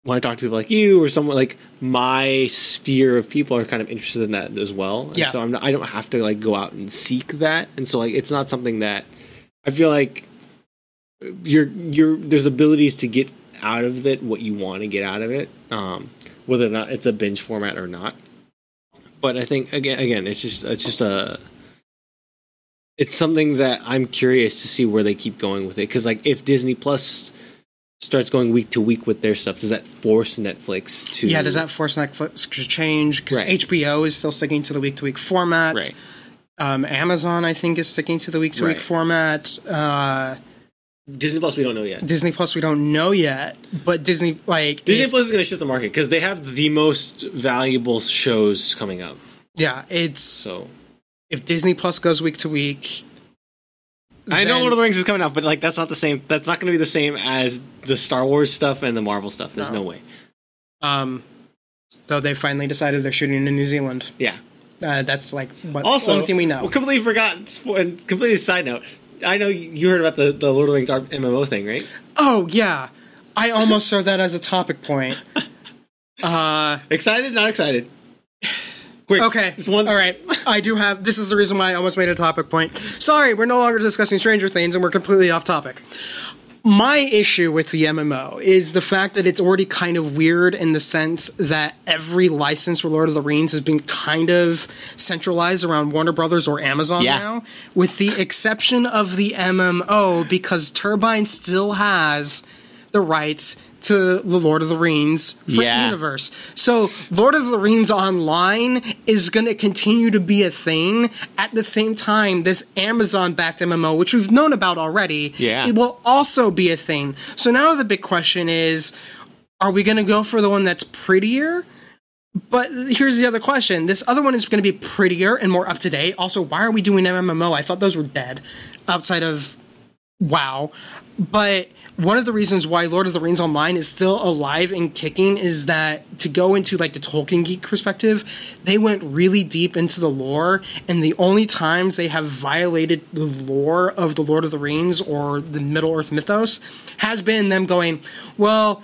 when I talk to people like you or someone like my sphere of people are kind of interested in that as well. And Yeah. So I'm not, I don't have to like go out and seek that. And so like it's not something that I feel like you're you're there's abilities to get out of it what you want to get out of it um whether or not it's a binge format or not but i think again again it's just it's just a it's something that i'm curious to see where they keep going with it because like if disney plus starts going week to week with their stuff does that force netflix to Yeah, does that force Netflix to change? Because Right. HBO is still sticking to the week to week format. right Um, Amazon, I think, is sticking to the week to week format. Uh, disney plus we don't know yet Disney Plus, we don't know yet, but Disney like disney if- plus is going to shift the market because they have the most valuable shows coming up yeah, it's so if Disney Plus goes week to week. I know Lord of the Rings is coming out, but like that's not the same. That's not going to be the same as the Star Wars stuff and the Marvel stuff. There's No. no, way. Um, though they finally decided they're shooting in New Zealand. Yeah. Uh, that's like what Also, only thing we know. Well, completely forgot. and Completely side note. I know you heard about the, the Lord of the Rings MMO thing, right? oh yeah, I almost saw that as a topic point. [laughs] Uh, Excited? Not excited? [sighs] Quick. Okay. Just one. All right. I do have. This is the reason why I almost made a topic point. Sorry, we're no longer discussing Stranger Things, and we're completely off topic. My issue with the MMO is the fact that it's already kind of weird in the sense that every license for Lord of the Rings has been kind of centralized around Warner Brothers or Amazon Yeah. now, with the exception of the MMO, because Turbine still has the rights to the Lord of the Rings for Yeah. universe. So Lord of the Rings Online is going to continue to be a thing. At the same time, this Amazon-backed MMO, which we've known about already, Yeah. it will also be a thing. So now the big question is, are we going to go for the one that's prettier? But here's the other question. This other one is going to be prettier and more up to date. Also, why are we doing MMO? I thought those were dead outside of WoW. But one of the reasons why Lord of the Rings Online is still alive and kicking is that to go into like the Tolkien geek perspective, they went really deep into the lore, and the only times they have violated the lore of the Lord of the Rings or the Middle Earth mythos has been them going, well,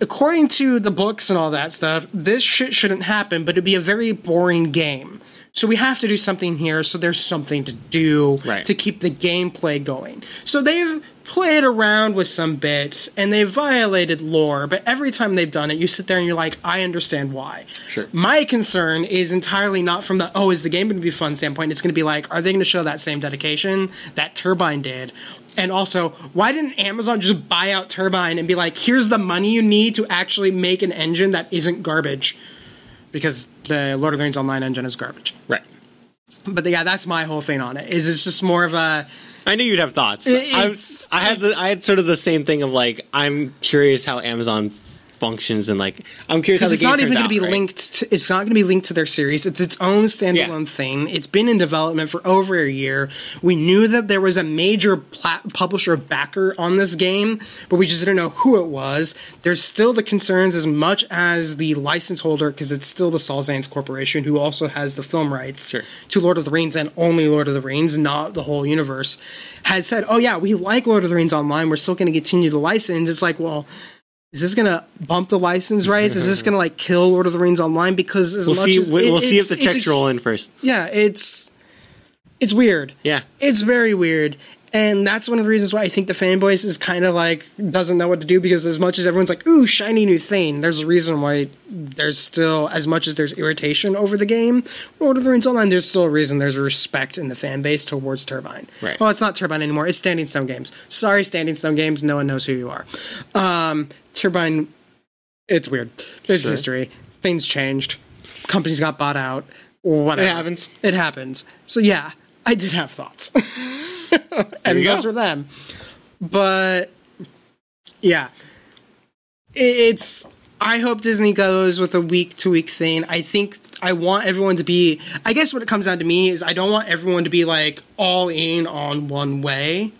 according to the books and all that stuff, this shit shouldn't happen, but it'd be a very boring game. So we have to do something here so there's something to do Right. to keep the gameplay going. So they've played around with some bits and they've violated lore, but every time they've done it, you sit there and you're like, I understand why. Sure. My concern is entirely not from the, oh, is the game going to be fun standpoint? It's going to be like, are they going to show that same dedication that Turbine did? And also, why didn't Amazon just buy out Turbine and be like, here's the money you need to actually make an engine that isn't garbage? Because the Lord of the Rings Online engine is garbage. Right. But yeah, that's my whole thing on it. Is it's just more of a I knew you'd have thoughts. I had the, I had sort of the same thing of like I'm curious how Amazon functions and like I'm curious how because the it's game not even going to be right? linked. To, it's not going to be linked to their series. It's its own standalone Yeah. thing. It's been in development for over a year. We knew that there was a major pla- publisher backer on this game, but we just didn't know who it was. There's still the concerns as much as the license holder, because it's still the Saul Zaentz Corporation who also has the film rights Sure. to Lord of the Rings and only Lord of the Rings, not the whole universe. Has said, "Oh yeah, we like Lord of the Rings online. We're still going to continue to license." It's like, well is this gonna bump the license rights? Is this [laughs] gonna like kill Lord of the Rings Online? Because as We'll much see. as We'll, it- we'll see if the checks roll in first. yeah, it's it's weird. Yeah. It's very weird. And that's one of the reasons why I think the fanboys is kind of like doesn't know what to do because as much as everyone's like, ooh, shiny new thing, there's a reason why there's still as much as there's irritation over the game, Lord of the Rings Online, there's still a reason there's respect in the fan base towards Turbine. Right. Well, it's not Turbine anymore, it's Standing Stone Games. Sorry, Standing Stone Games, no one knows who you are. Um, Turbine it's weird. There's Sure. history. Things changed. Companies got bought out. Whatever. It happens. It happens. So yeah, I did have thoughts. [laughs] [laughs] and those go. were them. but yeah, it's. I hope Disney goes with a week to week thing. I think I want everyone to be. I guess what it comes down to me is I don't want everyone to be like all in on one way.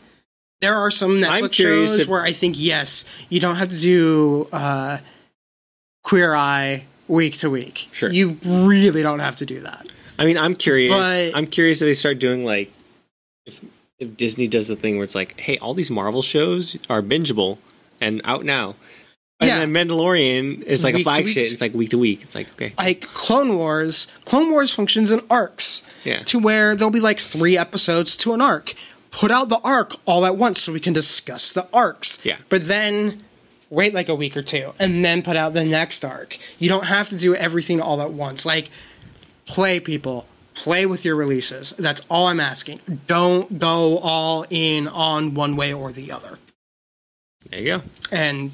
There are some Netflix shows if- where I think yes, you don't have to do uh, Queer Eye week to week. Sure. you really don't have to do that. I mean, I'm curious. But- I'm curious if they start doing like if if Disney does the thing where it's like, hey, all these Marvel shows are bingeable and out now. And Yeah. then Mandalorian is like Week a flagship. It's like week to week. It's like okay, like Clone Wars, Clone Wars functions in arcs. Yeah. To where there'll be like three episodes to an arc. Put out the arc all at once so we can discuss the arcs. Yeah. But then wait like a week or two and then put out the next arc. You don't have to do everything all at once. Like play people. Play with your releases. That's all I'm asking. Don't go all in on one way or the other. there you go. And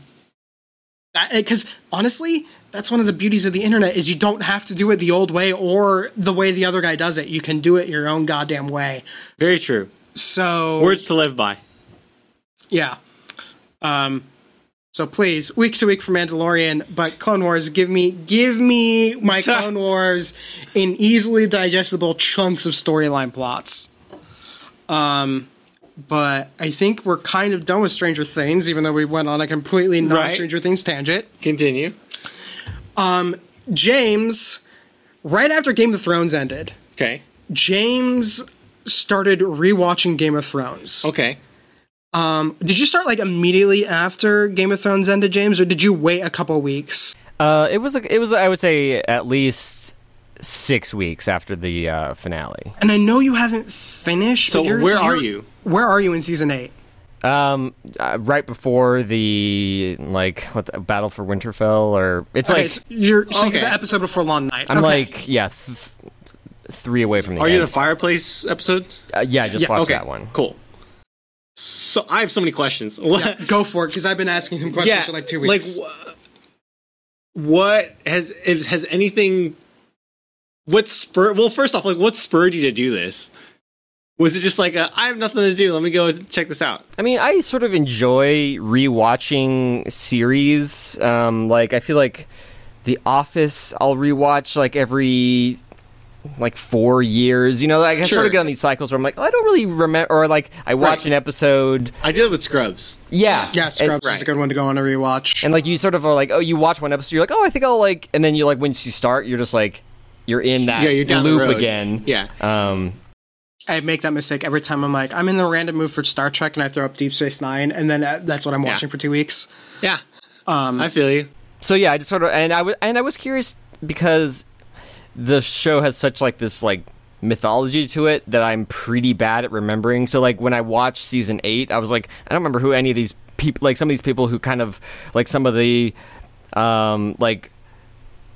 because honestly, that's one of the beauties of the internet is you don't have to do it the old way or the way the other guy does it. You can do it your own goddamn way. Very true. So Words to live by. yeah. Um. So please, week to week for Mandalorian, but Clone Wars, give me give me my [laughs] Clone Wars in easily digestible chunks of storyline plots. Um. But I think we're kind of done with Stranger Things, even though we went on a completely non Right. Stranger Things tangent. Continue. Um, James, right after Game of Thrones ended, Okay. James started rewatching Game of Thrones. Okay. Did you start like immediately after Game of Thrones ended, James, or did you wait a couple weeks? Uh, it was a, it was I would say at least six weeks after the uh, finale. And I know you haven't finished. So but you're- where are you're- you? Where are you in season eight? Um, uh, right before the like what the, Battle for Winterfell, or it's Okay, like so you're so Okay. the episode before Long Night. I'm Okay. like yeah, th- three away from the Are end. you the fireplace episode? uh, yeah, I just Yeah, watched okay. that one. Cool. So I have so many questions. [laughs] Yeah, go for it because I've been asking him questions for like two weeks. Like, wh- what has has anything? What spurred? Well, first off, like, what spurred you to do this? Was it just like a, I have nothing to do? Let me go check this out. I mean, I sort of enjoy rewatching series. Um, like I feel like The Office, I'll rewatch like every like four years. You know, like I Sure. sort of get on these cycles where I'm like, oh, I don't really remember, or like I watch Right. an episode. I did it with Scrubs. Yeah, yeah, and- Scrubs is right. a good one to go on a rewatch. And like you sort of are like, oh, you watch one episode, you're like, oh, I think I'll like, and then you're like once you start, you're just like, you're in that Yeah, you're down the loop road. again. Yeah. Um, I make that mistake every time. I'm like, I'm in the random mood for Star Trek, and I throw up Deep Space Nine, and then uh, that's what I'm Yeah. watching for two weeks. Yeah. Um, I feel you. so yeah, I just sort of, and I was, and I was curious because the show has such like this like mythology to it that I'm pretty bad at remembering. So like when I watched season eight, I was like, I don't remember who any of these people, like some of these people who kind of like some of the, um, like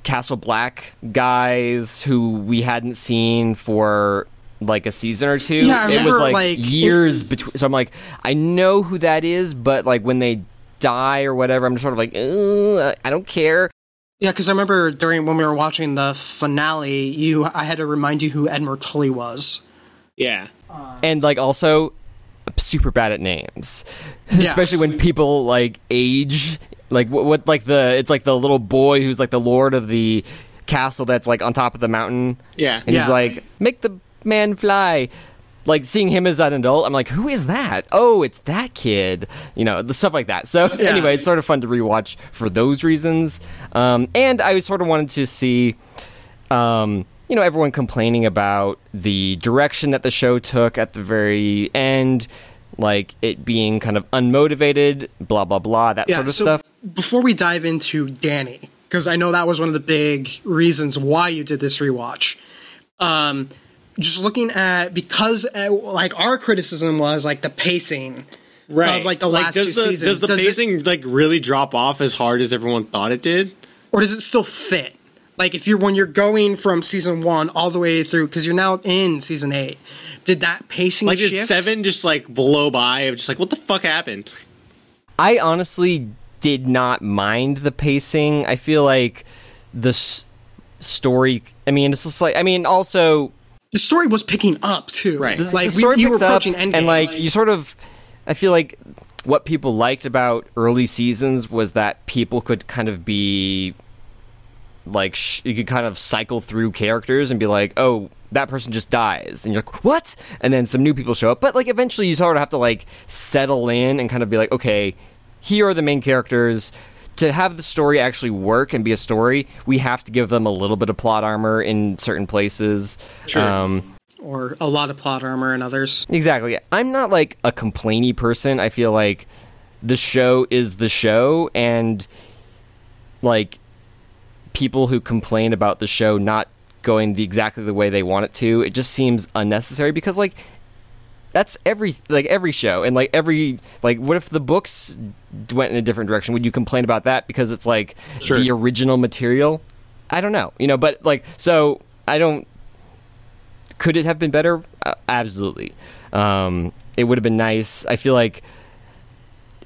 Castle Black guys who we hadn't seen for like a season or two. Yeah, I it was like, like, years between. So I'm like, I know who that is, but like when they die or whatever, I'm just sort of like, I don't care. Yeah, because I remember during when we were watching the finale, you I had to remind you who Edmure Tully was. Yeah. Uh, and like also super bad at names [laughs] especially when people like age like what, what like the it's like the little boy who's like the lord of the castle that's like on top of the mountain Yeah. and Yeah. he's like make the man fly like seeing him as an adult i'm like who is that oh it's that kid you know the stuff like that so anyway it's sort of fun to rewatch for those reasons um, and i sort of wanted to see um, you know, everyone complaining about the direction that the show took at the very end, like it being kind of unmotivated, blah blah blah, that Yeah, sort of so stuff. before we dive into Dany, because I know that was one of the big reasons why you did this rewatch. Um, just looking at because uh, like our criticism was like the pacing Right. of like the last does two the, seasons. Does the Does it- pacing like really drop off as hard as everyone thought it did? or does it still fit? Like if you're when you're going from season one all the way through because you're now in season eight, did that pacing Like shift? did seven just like blow by of just like what the fuck happened? I honestly did not mind the pacing. I feel like the s- story. I mean, it's just like I mean, also the story was picking up too. Right. the, Like the we, story you were picks up, approaching Endgame. and like you sort of, I feel like what people liked about early seasons was that people could kind of be like sh- you could kind of cycle through characters and be like, oh, that person just dies, and you're like, what? And then some new people show up, but like eventually you sort of have to like settle in and kind of be like, okay, here are the main characters. To have the story actually work and be a story, we have to give them a little bit of plot armor in certain places. Sure. Um, or a lot of plot armor and others. Exactly. I'm not like a complainy person. I feel like the show is the show and like people who complain about the show not going the exactly the way they want it to, it just seems unnecessary because like that's every like every show and like every like what if the books went in a different direction? Would you complain about that because it's like Sure. the original material? I don't know you know but like so i don't could it have been better? Uh, absolutely. Um it would have been nice. I feel like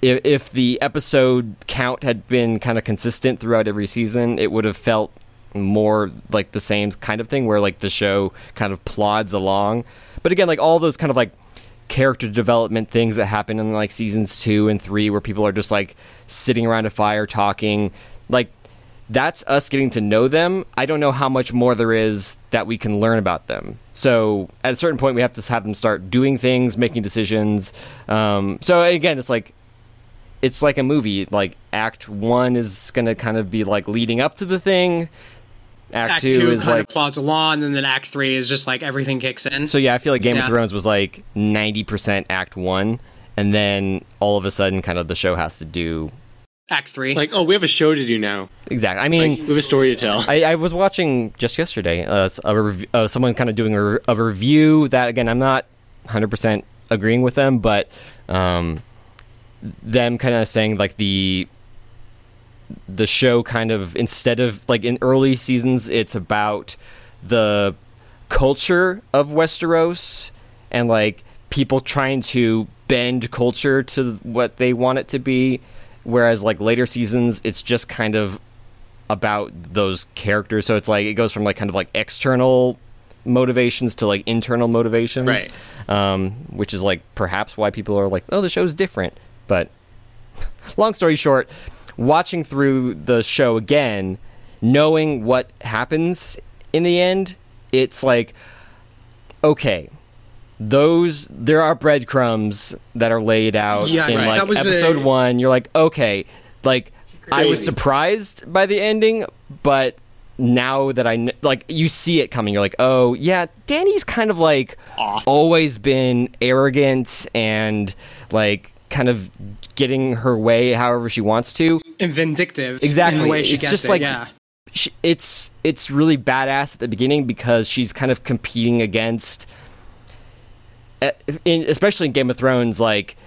if, if the episode count had been kind of consistent throughout every season it would have felt more like the same kind of thing where like the show kind of plods along. But again like all those kind of like character development things that happen in like seasons two and three where people are just like sitting around a fire talking. Like that's us getting to know them. I don't know how much more there is that we can learn about them. So at a certain point we have to have them start doing things making decisions. Um, so again it's like it's like a movie. Like act one is gonna kind of be like leading up to the thing act, Act two, two, is kind like of plods along, and then Act three is just like everything kicks in. so yeah, I feel like Game Yeah. of Thrones was like ninety percent Act One, and then all of a sudden, kind of the show has to do Act three, Like, oh, we have a show to do now. exactly. I mean, Like, we have a story to tell. I, I was watching just yesterday uh, s- a rev- uh, someone kind of doing a, re- a review that again I'm not 100% agreeing with them, but um, them kind of saying like the the show kind of instead of like in early seasons it's about the culture of Westeros and like people trying to bend culture to what they want it to be. Whereas like later seasons it's just kind of about those characters. So it's like it goes from like kind of like external motivations to like internal motivations. Right. um, which is like perhaps why people are like oh the show's different. But [laughs] long story short watching through the show again knowing what happens in the end it's like okay those there are breadcrumbs that are laid out Yeah, in right. like episode a- one you're like okay like i was surprised by the ending but now that i like you see it coming you're like oh yeah dany's kind of like Off. always been arrogant and like kind of getting her way however she wants to and vindictive. Exactly. In the way she It's gets just it, like- yeah. she, it's it's really badass at the beginning because she's kind of competing against uh, in, especially in Game of Thrones like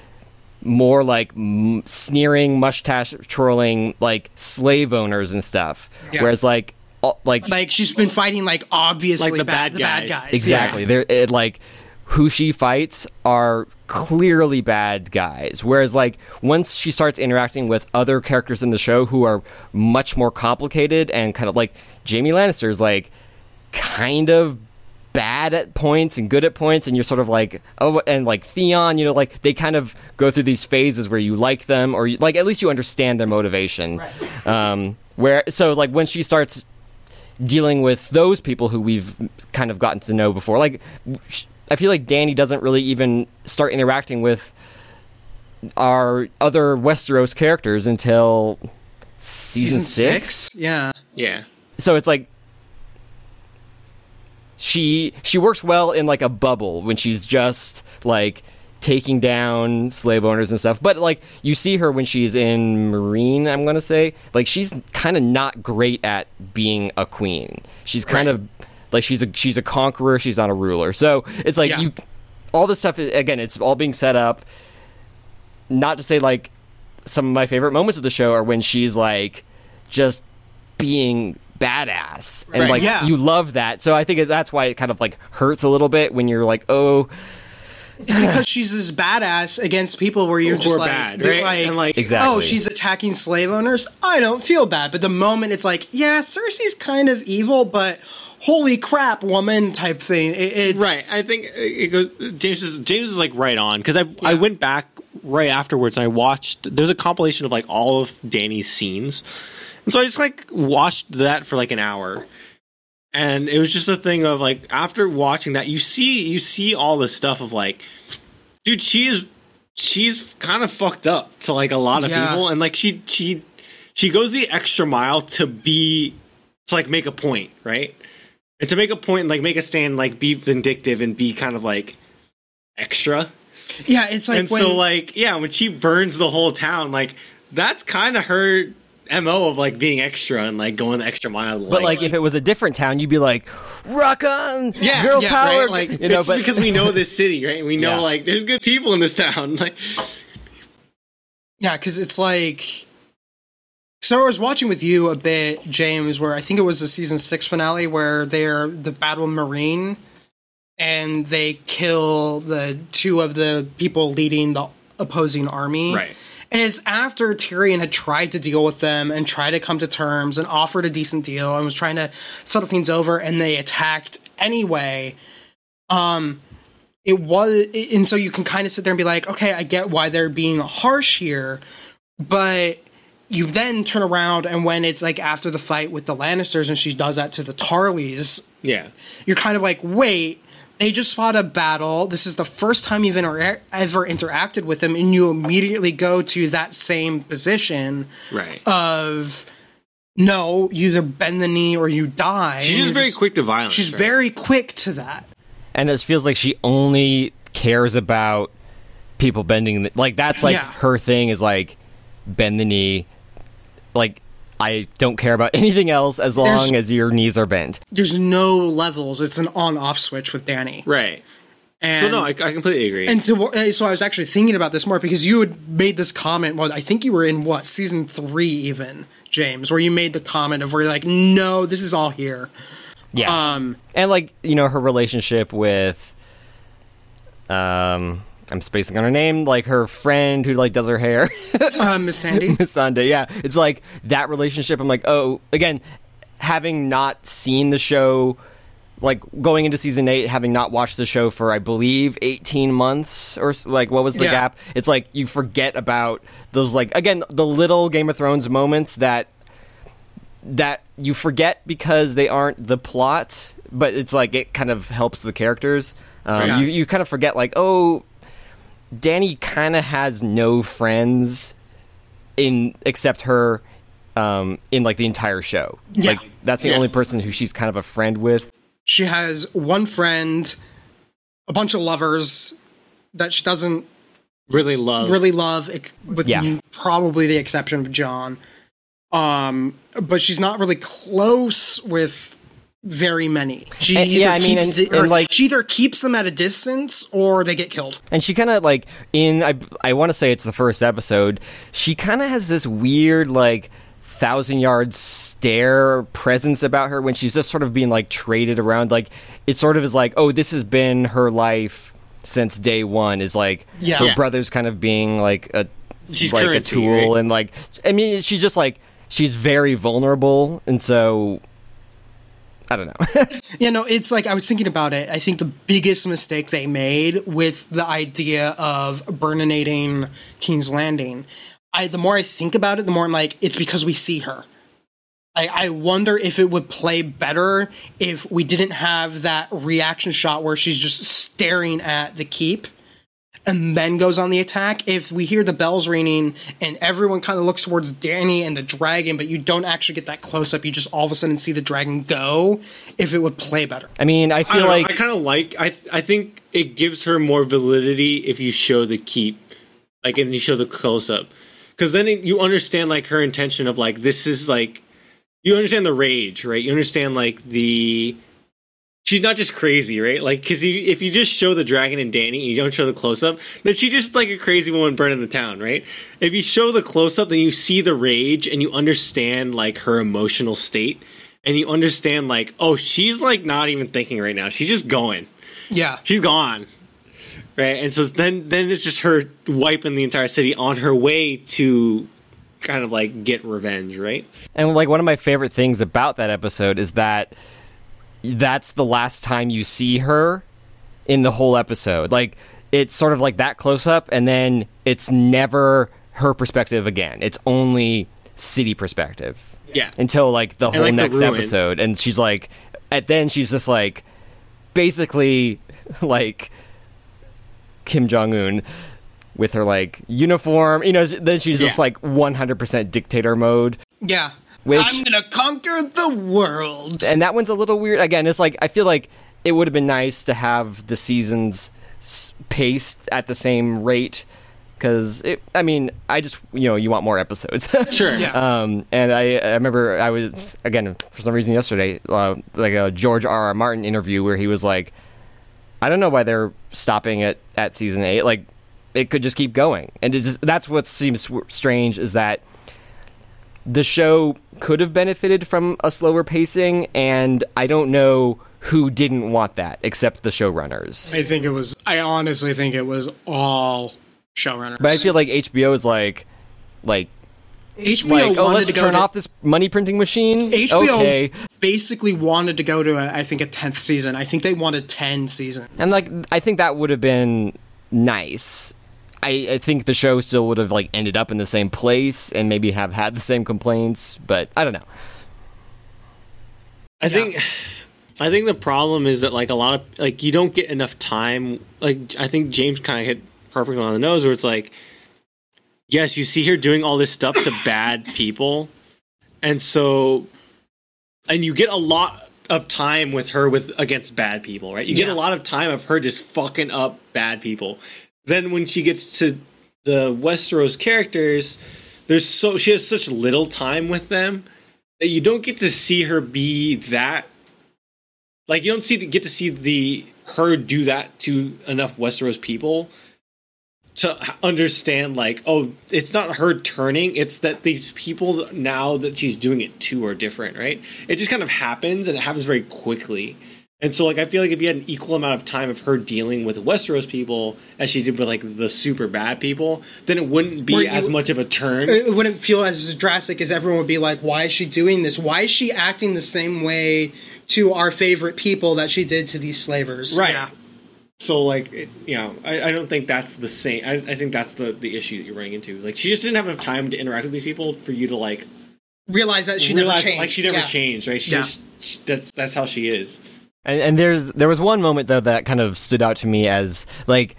more like m- sneering mustache twirling like slave owners and stuff Yeah. whereas like all- like Like she's been fighting like obviously Like the bad, bad the bad guys. guys. Exactly. They're it, like who she fights are clearly bad guys. Whereas like once she starts interacting with other characters in the show who are much more complicated and kind of like Jaime Lannister is like kind of bad at points and good at points and you're sort of like oh and like Theon you know like they kind of go through these phases where you like them or you, like at least you understand their motivation [laughs] um where so like when she starts dealing with those people who we've kind of gotten to know before. Like, I feel like Dany doesn't really even start interacting with our other Westeros characters until season, Season six. six? Yeah. Yeah. So it's like she she works well in like a bubble when she's just like taking down slave owners and stuff. But like you see her when she's in Meereen, I'm gonna say, like she's kind of not great at being a queen. She's kind Right. Of like she's a she's a conqueror. She's not a ruler. So it's like Yeah. you all this stuff is, again. It's all being set up. Not to say like some of my favorite moments of the show are when she's like just being badass and Right. like Yeah. you love that so i think that's why it kind of like hurts a little bit when you're like oh It's because she's this badass against people where you're Who just like, bad, they're right? And, like- Exactly. oh, she's attacking slave owners. I don't feel bad, but the moment it's like, yeah, Cersei's kind of evil, but holy crap, woman type thing. It, it's Right. I think it goes. James is James is like right on because I I went back right afterwards and I watched there's a compilation of like all of Dany's scenes. And so I just like watched that for like an hour. And it was just a thing of like after watching that you see you see all the stuff of like dude she is she's kind of fucked up to like a lot of Yeah. people and like she she she goes the extra mile to be to like make a point, right? And to make a point and like make a stand like be vindictive and be kind of like extra Yeah, it's like and when so like yeah when she burns the whole town like that's kind of her mo of like being extra and like going the extra mile But like, if it was a different town, you'd be like, "Rock on, yeah girl yeah, power!" right? like you know, it's but because we know this city right we know Yeah. like there's good people in this town [laughs] like Yeah, because it's like. So I was watching with you a bit, James, where I think it was the season six finale where they're the Battle Meereen and they kill the two of the people leading the opposing army. Right. And it's after Tyrion had tried to deal with them and tried to come to terms and offered a decent deal and was trying to settle things over and they attacked anyway. Um it was and so you can kind of sit there and be like, okay, I get why they're being harsh here, but you then turn around and when it's like after the fight with the Lannisters and she does that to the Tarleys, yeah you're kind of like, wait, they just fought a battle. This is the first time you've intera- ever interacted with them, and you immediately go to that same position right of no, you either bend the knee or you die. she's And just you're very quick to violence She's right? very quick to that. and it feels like she only cares about people bending. The, like that's like Yeah. her thing is like bend the knee. Like I don't care about [laughs] anything else as long There's- as your knees are bent. There's no levels. It's an on-off switch with Dany. right And, so no I, I completely agree And to, uh, so I was actually thinking about this more because you had made this comment. Well, I think you were in what season three, even James, where you made the comment of where you're like, "No, this is all here." Yeah. Um, and like you know her relationship with um i'm spacing on her name like her friend who like does her hair [laughs] uh, Missandei. [laughs] Missandei yeah it's like that relationship i'm like oh again having not seen the show like going into season 8 having not watched the show for i believe 18 months or like what was the Yeah. gap it's like you forget about those like again the little game of thrones moments that that you forget because they aren't the plot, but it's like it kind of helps the characters. Um, Yeah. you you kind of forget like oh, Dany kind of has no friends in except her um, in like the entire show. Yeah. Like that's the Yeah. only person who she's kind of a friend with. she has one friend, a bunch of lovers that she doesn't really love really love, with Yeah. probably the exception of Jon. Um, but she's not really close with very many. She And- either yeah, I mean, keeps and- the- and, like- she either keeps them at a distance or they get killed. And she kind of like in I I want to say it's the first episode. She kind of has this weird like thousand yard stare presence about her when she's just sort of being like traded around. Like it sort of is like oh this has been her life since day one. Is like Yeah. her Yeah. brother's kind of being like a She's like a tool right? and like I mean she's just like she's very vulnerable and so I don't know. [laughs] Yeah, no, it's like I was thinking about it. I think the biggest mistake they made with the idea of burninating King's Landing, I the more I think about it, the more I'm like, it's because we see her. I, I wonder if it would play better if we didn't have that reaction shot where she's just staring at the keep and then goes on the attack. If we hear the bells ringing and everyone kind of looks towards Dany and the dragon, but you don't actually get that close up, you just all of a sudden see the dragon go, if it would play better. I mean I I, feel don't know, like I kind of like. I I think it gives her more validity if you show the keep, like, and you show the close up, because then it, you understand like her intention of like this is like, you understand the rage, right? You understand like the. She's not just crazy, right? Like, because you, if you just show the dragon and Dany and you don't show the close up, then she's just like a crazy woman burning the town, right? If you show the close up, then you see the rage and you understand like her emotional state, and you understand like, oh, she's like not even thinking right now. She's just going. Yeah. She's gone. Right? And so then then it's just her wiping the entire city on her way to kind of like get revenge, right? And like one of my favorite things about that episode is that that's the last time you see her in the whole episode. Like it's sort of like that close up, and then it's never her perspective again. It's only city perspective Yeah. until like the whole like, next ruin. episode, and she's like, at then she's just like, basically [laughs] like Kim Jong Un with her like uniform. You know, then she's just like 100% dictator mode. Yeah. Which- I'm gonna conquer the world. and that one's a little weird. Again, it's like I feel like it would have been nice to have the seasons paced at the same rate because I mean, I just you know you want more episodes. [laughs] Sure. Yeah. Um, and I, I remember I was again for some reason yesterday, uh, like a George R. R. Martin interview where he was like, I don't know why they're stopping at at season eight. Like, it could just keep going, and it just that's what seems strange is that the show could have benefited from a slower pacing, and I don't know who didn't want that except the showrunners. I think it was. I honestly think it was all showrunners. But I feel like HBO is like, like, HBO like, oh, wanted let's to turn to, off this money printing machine. HBO Okay, basically wanted to go to a, I think a tenth season. I think they wanted ten seasons. and like, I think that would have been nice. I, I think the show still would have like ended up in the same place and maybe have had the same complaints, but I don't know. I think I think the problem is that like a lot of like you don't get enough time. Like I think James kind of hit perfectly on the nose where it's like yes, you see her doing all this stuff to bad people. And so and you get a lot of time with her with against bad people, right? You get Yeah. a lot of time of her just fucking up bad people. Then when she gets to the Westeros characters, there's so she has such little time with them that you don't get to see her be that like you don't see get to see the her do that to enough Westeros people to understand like oh it's not her turning it's that these people now that she's doing it to are different right? It just kind of happens and it happens very quickly and so like I feel like if you had an equal amount of time of her dealing with Westeros people as she did with like the super bad people then it wouldn't be you- as much of a turn it wouldn't feel as drastic as everyone would be like, why is she doing this? Why is she acting the same way to our favorite people that she did to these slavers? Right. Yeah. So like, it, you know, I, I don't think that's the same. I, I think that's the the issue that you're running into. Like, she just didn't have enough time to interact with these people for you to like Realize that she realize never that, changed. like she never Yeah. changed, right? She Yeah. just she, that's that's how she is. And, and there's there was one moment though that kind of stood out to me as like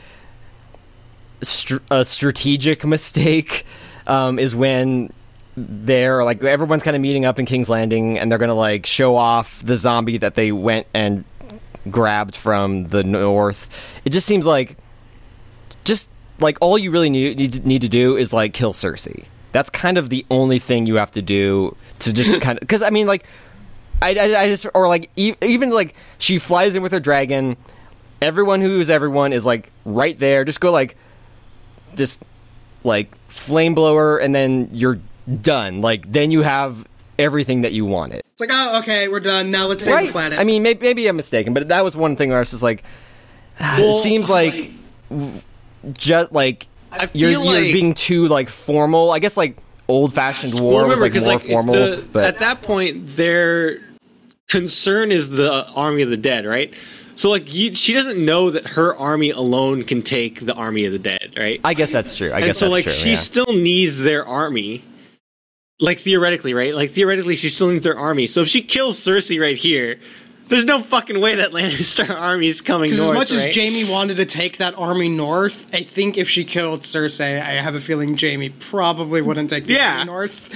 str- a strategic [laughs] mistake um, is when they're like everyone's kind of meeting up in King's Landing and they're gonna like show off the zombie that they went and grabbed from the north. It just seems like just like all you really need need to, need to do is like kill Cersei. That's kind of the only thing you have to do to just [laughs] kind of because I mean like I, I, I just or like e- even like she flies in with her dragon. Everyone who's everyone is like right there. Just go like, just like flame blower, and then you're done. Like then you have everything that you wanted. It's like, oh, okay, we're done. Now let's save the planet. I mean, maybe, maybe I'm mistaken, but that was one thing where I was just like, [sighs] it seems like just like I you're you're like- being too like formal. I guess like old fashioned war was like more formal, the- but at that point, their concern is the army of the dead, right? So like, you, she doesn't know that her army alone can take the army of the dead, right? I guess that's true. I and guess so that's like true. she yeah. still needs their army like theoretically right like theoretically she still needs their army so if she kills cersei right here there's no fucking way that lannister [laughs] army is coming Because north as much as right? Jaime wanted to take that army north, I think if she killed Cersei, I have a feeling Jaime probably wouldn't take the Yeah. army north,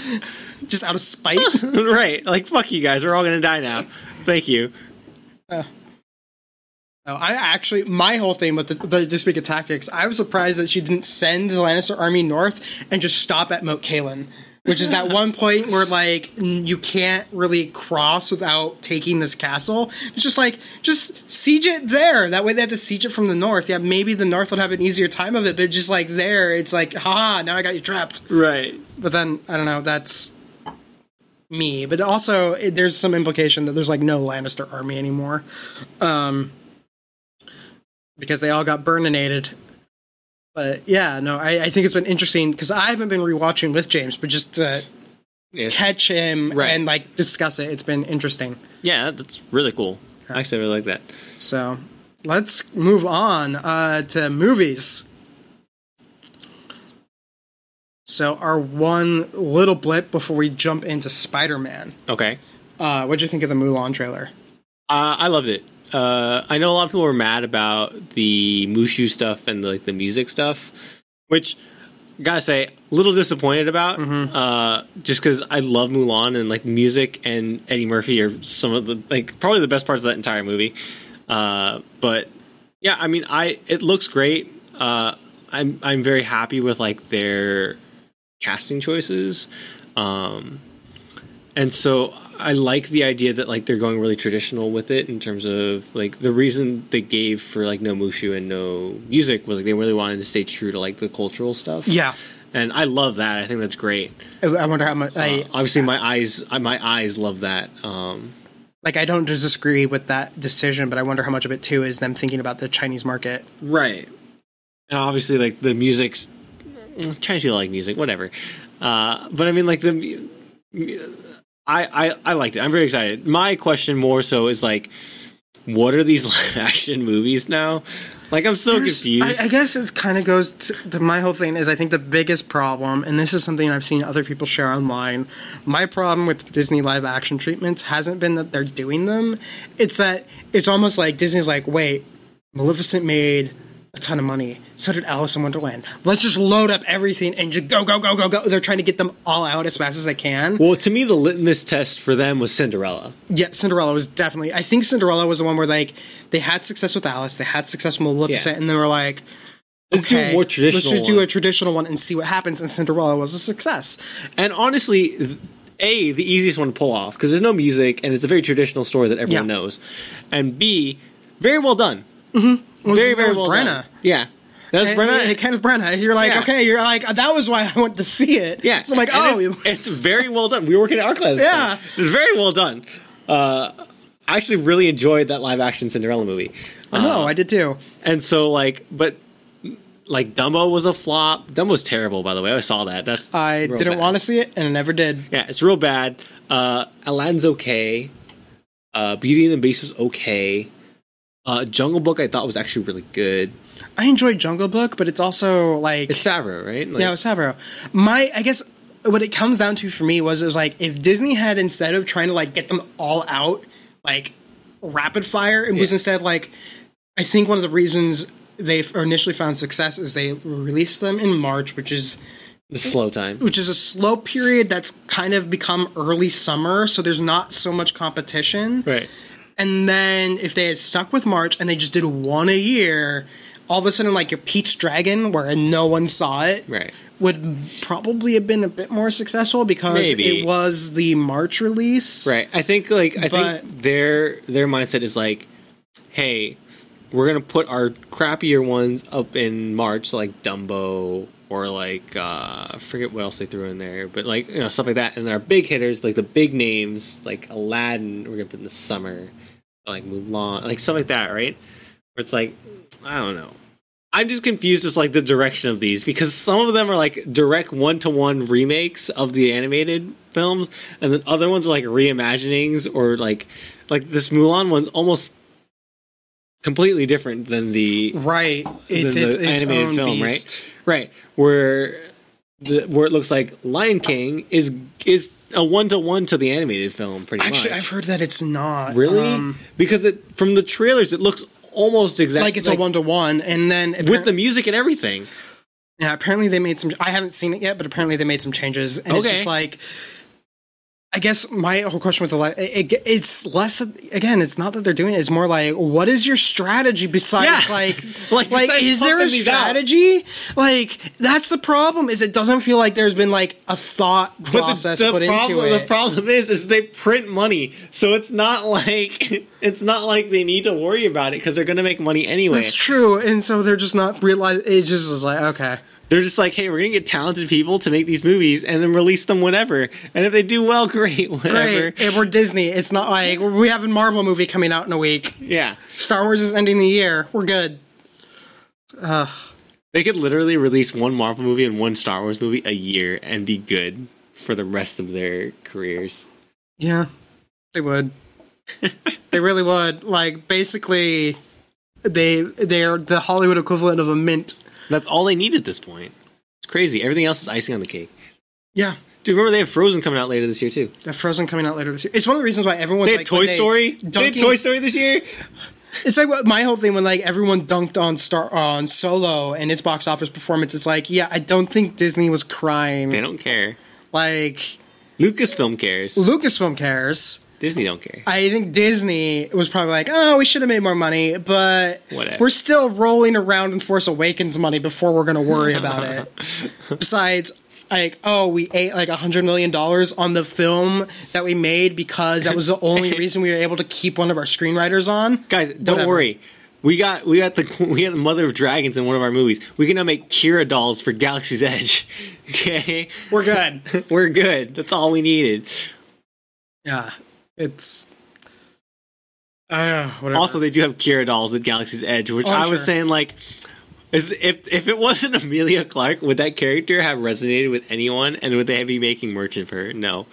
[laughs] just out of spite. [laughs] right like fuck you guys we're all gonna die now thank you Oh, I actually, my whole thing with the, the to speak of tactics, I was surprised that she didn't send the Lannister army north and just stop at Moat Cailin, which is that [laughs] one point where like you can't really cross without taking this castle. It's just like just siege it there. That way they have to siege it from the north. Yeah, maybe the north would have an easier time of it, but just like there, it's like, haha, now I got you trapped. right But then I don't know. That's me. But also, it, there's some implication that there's like no Lannister army anymore, um, because they all got burninated. But yeah, no, I, I think it's been interesting because I haven't been rewatching with James, but just to yes. catch him Right. and like discuss it, it's been interesting. yeah that's really cool I actually i really like that So let's move on uh, to movies. So, our one little blip before we jump into Spider Man. Okay. Uh, what'd you think of the Mulan trailer? Uh, I loved it. Uh, I know a lot of people were mad about the Mushu stuff and the, like the music stuff, which gotta say, a little disappointed about. Uh, just because I love Mulan and like music and Eddie Murphy are some of the like probably the best parts of that entire movie. Uh, but yeah, I mean, I it looks great. Uh, I'm I'm very happy with like their casting choices. Um, and so I like the idea that like they're going really traditional with it in terms of like the reason they gave for like no mushu and no music was like they really wanted to stay true to like the cultural stuff. Yeah. and I love that. I think that's great. I wonder how much. I, Uh, obviously, my eyes, my eyes love that. Um, like, I don't disagree with that decision, but I wonder how much of it, too, is them thinking about the Chinese market. right, and obviously, like the music's Chinese people like music, whatever. Uh, but I mean, like the, I, I I liked it. I'm very excited. My question more so is like, what are these [laughs] live action movies now? Like, I'm so There's- confused. I, I guess it kind of goes to, to my whole thing is I think the biggest problem, and this is something I've seen other people share online. My problem with Disney live action treatments hasn't been that they're doing them; it's that it's almost like Disney's like, wait, Maleficent made a ton of money. So did Alice in Wonderland. Let's just load up everything and just go, go, go, go, go. They're trying to get them all out as fast as they can. well, to me, the litmus test for them was Cinderella. Yeah, Cinderella was definitely. I think Cinderella was the one where like they had success with Alice, they had success with Maleficent, Yeah. and they were like, Let's do a more traditional. Let's just do one. a traditional one and see what happens. And Cinderella was a success. And honestly, a the easiest one to pull off because there's no music and it's a very traditional story that everyone Yeah. knows. And B, very well done. Was- very very was well Branagh. done. Yeah, that was And- Branagh. and Kenneth Branagh. You're like, Yeah. okay, you're like, that was why I went to see it. yeah, So I'm like, And oh, it's, it's very well done. We were working at our class. Yeah. it's very well done. Uh, I actually really enjoyed that live action Cinderella movie. I know, Uh, I did too. and so like, but. Like Dumbo was a flop. Dumbo's terrible, by the way. I saw that. That's I didn't want to see it, and I never did. Yeah, it's real bad. Uh, Aladdin's okay. Uh, Beauty and the Beast was okay. Uh, Jungle Book I thought was actually really good. I enjoyed Jungle Book, but it's also like It's Favreau, right? Like, yeah, it was Favreau. My, I guess what it comes down to for me was it was like if Disney had instead of trying to like get them all out like rapid fire, it was instead like I think one of the reasons they initially found success is they released them in March, which is the slow time. which is a slow period that's kind of become early summer, so there's not so much competition. Right. And then if they had stuck with March and they just did one a year, all of a sudden like your Pete's Dragon, where no one saw it, Right. would probably have been a bit more successful because Maybe. it was the March release. Right. I think like I But- think their their mindset is like, hey, we're gonna put our crappier ones up in March, so like Dumbo or like uh I forget what else they threw in there, but like you know stuff like that. And our big hitters, like the big names, like Aladdin, we're gonna put in the summer, like Mulan, like stuff like that, right? Where it's like, I don't know. I'm just confused as like the direction of these because some of them are like direct one to one remakes of the animated films, and then other ones are like reimaginings or like like this Mulan one's almost completely different than the Right. It's, than it's, the its animated own film, beast. right? Right, where the where it looks like Lion King is is a one to one to the animated film, pretty much. Actually, much. I've heard that it's not. really Um, because it from the trailers it looks almost exactly like it's a one to one, and then with the music and everything. Yeah, apparently they made some. I haven't seen it yet, but apparently they made some changes, and it's just like. I guess my whole question with the li- it, it, it's less again. It's not that they're doing it. It's more like, what is your strategy besides Yeah. like, [laughs] Like, like, is there a strategy? Like that's the problem. Is it doesn't feel like there's been like a thought But the- process the, put problem, into it. The problem is, is they print money, so it's not like [laughs] it's not like they need to worry about it because they're going to make money anyway. That's true, and so they're just not realize. It just is like okay. They're just like, hey, we're going to get talented people to make these movies and then release them whenever. And if they do well, [laughs] great, whatever. Great. If we're Disney, it's not like we have a Marvel movie coming out in a week. Yeah, Star Wars is ending the year. We're good. they could literally release one Marvel movie and one Star Wars movie a year and be good for the rest of their careers. Yeah, they would. [laughs] they really would. Like, basically, they they're the Hollywood equivalent of a mint. That's all they need at this point. It's crazy. Everything else is icing on the cake. Yeah, Dude, remember they have Frozen coming out later this year too. They have Frozen coming out later this year. It's one of the reasons why everyone's They had like Toy when they Story. They had Toy Story this year. It's like what my whole thing when like everyone dunked on Star on Solo and its box office performance. It's like, yeah, I don't think Disney was crying. They don't care. Like Lucasfilm cares. Lucasfilm cares. Disney don't care. I think Disney was probably like, oh, we should have made more money, but Whatever. we're still rolling around in Force Awakens money before we're going to worry about it. [laughs] Besides, like, oh, we ate like a hundred million dollars on the film that we made because that was the only [laughs] reason we were able to keep one of our screenwriters on. Guys, don't Whatever. worry. We got we got the [laughs] we got the Mother of Dragons in one of our movies. We can now make Qi'ra dolls for Galaxy's Edge. Okay, We're good. we're good. That's all we needed. yeah, it's. Uh. Also, they do have Qi'ra dolls at Galaxy's Edge, which Oh, I'm was sure. saying like. Is, if if it wasn't [laughs] Emilia Clarke, would that character have resonated with anyone, and would they be making merchant for her? No.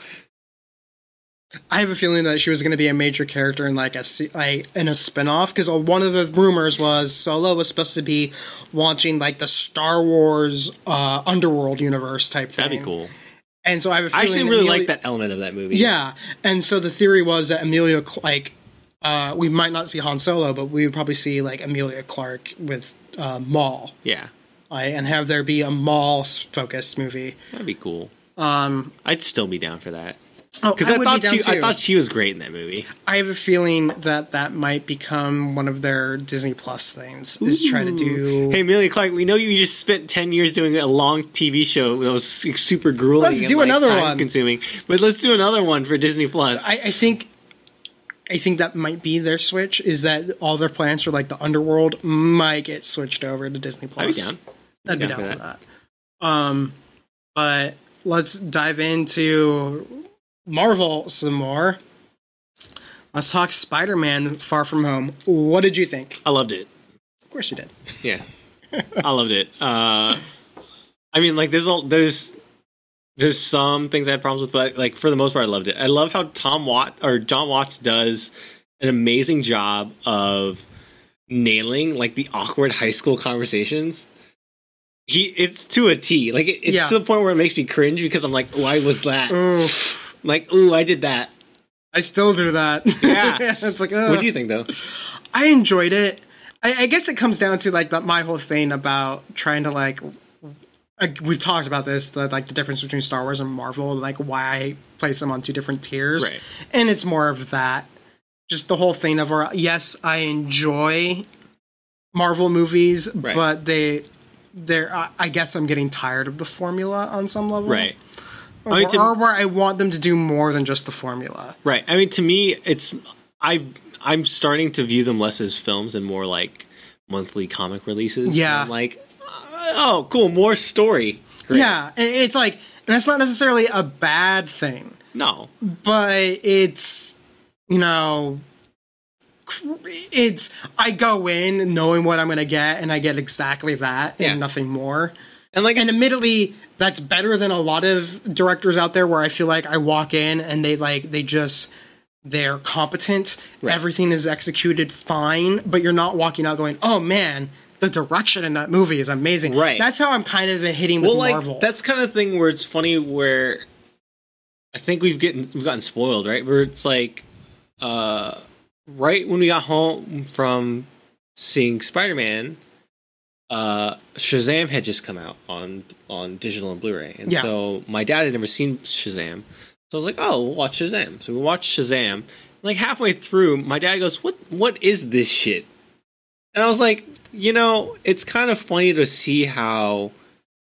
I have a feeling that she was going to be a major character in like a like in a spinoff because one of the rumors was Solo was supposed to be launching like the Star Wars uh, underworld universe type thing. That'd be cool. And so I have a I feeling actually really Emilia- like that element of that movie. Yeah, and so the theory was that Emilia like uh, we might not see Han Solo, but we would probably see like Emilia Clarke with uh, Maul, yeah, right? and have there be a Maul focused movie. that'd be cool. Um, I'd still be down for that oh, because I, be thought down she I thought she was great in that movie. I have a feeling that that might become one of their Disney Plus things. Is trying to do. Hey, Emilia Clarke, we know you just spent 10 years doing a long TV show that was super grueling Let's do like, another one. consuming. But let's do another one for Disney Plus. I, I think. I think that might be their switch. Is that all their plans for like the underworld might get switched over to Disney Plus? I'd be down. I'd be down down for for that. Um, but let's dive into Marvel some more. Let's talk Spider-Man: Far From Home. What did you think? I loved it. Of course you did. Yeah. [laughs] I loved it. Uh, I mean, like, there's all, there's, there's some things I had problems with, but like for the most part, I loved it. I love how Tom Watt or Jon Watts does an amazing job of nailing like the awkward high school conversations. He, it's to a T. Like, it, it's Yeah. to the point where it makes me cringe because I'm like, why was that? Like, ooh, I did that. I still do that. [laughs] Yeah. [laughs] it's like, uh, What do you think, though? I enjoyed it. I, I guess it comes down to like the, my whole thing about trying to like. We've talked about this, the, like the difference between Star Wars and Marvel, like why I place them on two different tiers, Right. and it's more of that. Just the whole thing of, yes, I enjoy Marvel movies, Right. but they, they're. I I guess I'm getting tired of the formula on some level, Right. Or, I mean, to- or where I want them to do more than just the formula. Right. I mean, to me, it's I I'm starting to view them less as films and more like monthly comic releases. Yeah. Like, uh, oh, cool, more story. Great. Yeah, it's like that's not necessarily a bad thing. No. but it's you know it's i go in knowing what i'm gonna get and i get exactly that Yeah. and nothing more And like, and admittedly that's better than a lot of directors out there where i feel like i walk in and they like they just they're competent Right. everything is executed fine but you're not walking out going oh man the direction in that movie is amazing Right. that's how i'm kind of hitting with well, like marvel that's kind of thing where it's funny where I think we've getting we've gotten spoiled, right? Where it's like, uh, right when we got home from seeing Spider Man. Uh, Shazam had just come out on on digital and Blu-ray, and Yeah. so my dad had never seen Shazam, so I was like, "Oh, we'll watch Shazam." So we watched Shazam. Like halfway through, my dad goes, "What? What is this shit?" And I was like, you know, it's kind of funny to see how,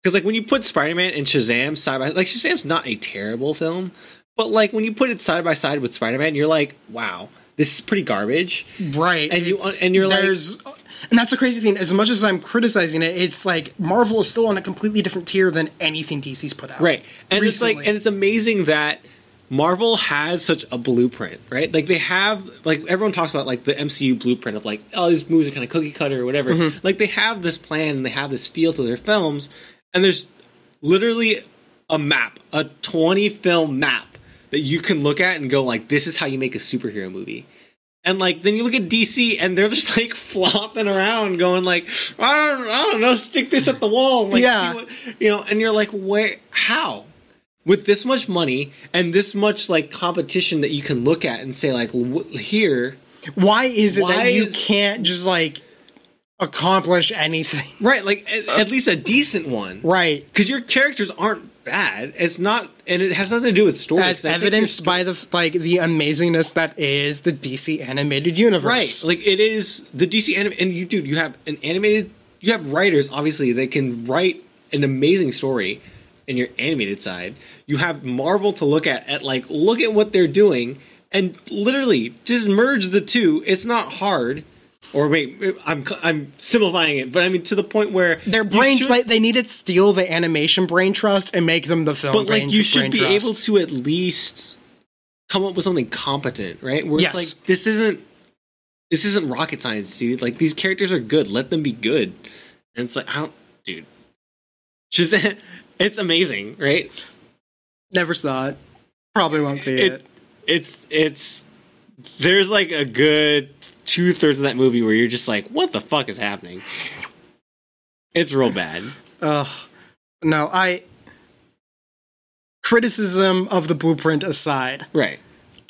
because like when you put Spider Man and Shazam side by like Shazam's not a terrible film, but like when you put it side by side with Spider Man, you're like, wow, this is pretty garbage. right And you- it's- and you're like- there's and that's the crazy thing as much as i'm criticizing it it's like marvel is still on a completely different tier than anything dc's put out Right. And it's like and it's amazing that Marvel has such a blueprint, right? Like they have like everyone talks about like the MCU blueprint of like, oh, these movies are kind of cookie cutter or whatever. Mm-hmm. Like they have this plan and they have this feel to their films, and there's literally a map, a 20 film map that you can look at and go like, this is how you make a superhero movie. And like then you look at DC and they're just [laughs] like flopping around, going like, I don't, I don't know, stick this at the wall, like, Yeah. see what, you know. And you're like, where, how? With this much money and this much like competition that you can look at and say like, here, Why is it Why that you is- can't just like accomplish anything? right? Like at, at least a decent one, Right. Because your characters aren't bad. It's not, and it has nothing to do with story. As evidenced by the like the amazingness that is the DC animated universe. right like it is the dc anim- and you dude you have an animated you have writers obviously that can write an amazing story in your animated side you have marvel to look at at like look at what they're doing and literally just merge the two it's not hard or wait i'm i'm simplifying it but i mean to the point where Their brain, should- like, they need to steal the animation brain trust and make them the film. but brain, like you should be trust. able to at least come up with something competent right where Yes. it's like this isn't this isn't rocket science dude like these characters are good let them be good and it's like i don't dude just [laughs] it's amazing right Never saw it. Probably won't see it. it it's it's there's like a good two-thirds of that movie where you're just like what the fuck is happening it's real bad Ugh. No, I. Criticism of the blueprint aside, right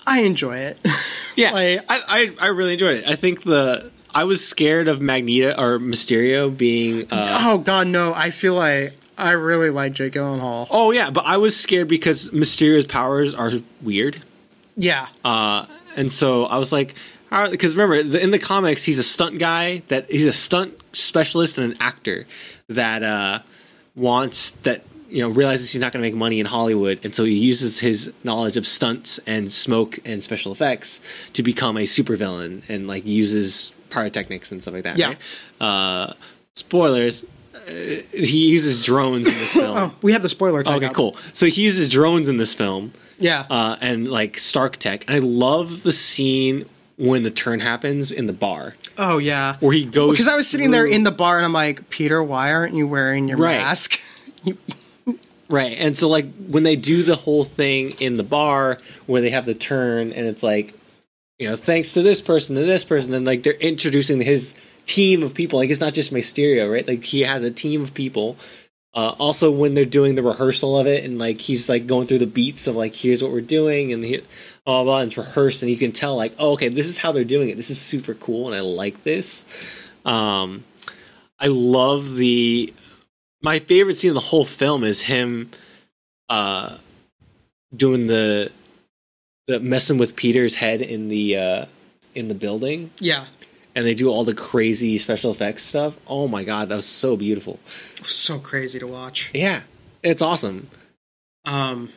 I enjoy it. [laughs] Yeah, Like- I, I I really enjoyed it. I think the I was scared of Magneto or Mysterio being. Uh, oh God, no! I feel like I really like Jake Gyllenhaal. oh yeah, but I was scared because Mysterio's powers are weird, Yeah, uh, and so I was like, because remember the, in the comics he's a stunt guy that he's a stunt specialist and an actor that uh, wants that you know realizes he's not going to make money in Hollywood, and so he uses his knowledge of stunts and smoke and special effects to become a supervillain and like uses pyrotechnics and stuff like that. Yeah. right? Uh, spoilers. Uh, he uses drones in this [laughs] film. Oh, we have the spoiler. okay, up. cool. So he uses drones in this film Yeah, uh, and like Stark Tech. And I love the scene when the turn happens in the bar Oh yeah. where he goes. Because I was sitting there in the bar and I'm like, Peter, why aren't you wearing your Right. mask? [laughs] right, and so like when they do the whole thing in the bar where they have the turn, and it's like, you know, thanks to this person to this person, and like they're introducing his team of people. Like it's not just Mysterio, right? Like he has a team of people. Uh, also, when they're doing the rehearsal of it, and like he's like going through the beats of like, here's what we're doing, and here, blah blah, blah, and it's rehearsed, and you can tell like, oh, okay, this is how they're doing it. This is super cool, and I like this. Um, I love the. My favorite scene of the whole film is him, uh, doing the, the messing with Peter's head in the uh, in the building, Yeah, and they do all the crazy special effects stuff. Oh my god, that was so beautiful. it was so crazy to watch. Yeah, it's awesome. Um,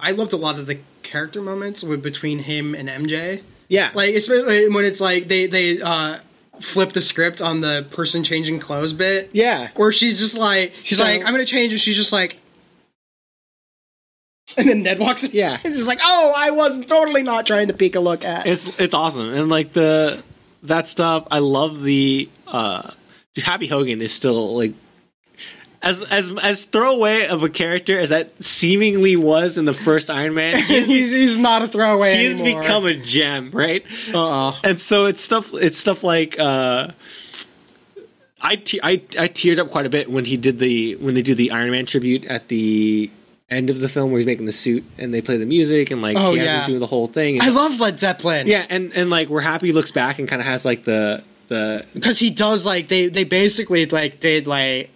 I loved a lot of the character moments with, between him and MJ. Yeah, Like especially when it's like they they uh, flip the script on the person changing clothes bit. yeah, Where she's just like she's So- like I'm gonna change and she's just like. And then Ned walks. Yeah. [laughs] It's just like, oh, I was totally not trying to peek a look at. it's it's awesome, and like the that stuff. I love the uh, Happy Hogan is still like. As, as as throwaway of a character as that seemingly was in the first Iron Man, [laughs] he's, he's, he's not a throwaway he's anymore. become a gem, right? uh-uh. and so it's stuff it's stuff like uh I, te- I I teared up quite a bit when he did the when they do the Iron Man tribute at the end of the film where he's making the suit and they play the music and like Oh, he has yeah. him do the whole thing. I love Led Zeppelin. yeah, and and like we're Happy looks back and kind of has like the the because he does like they they basically like did like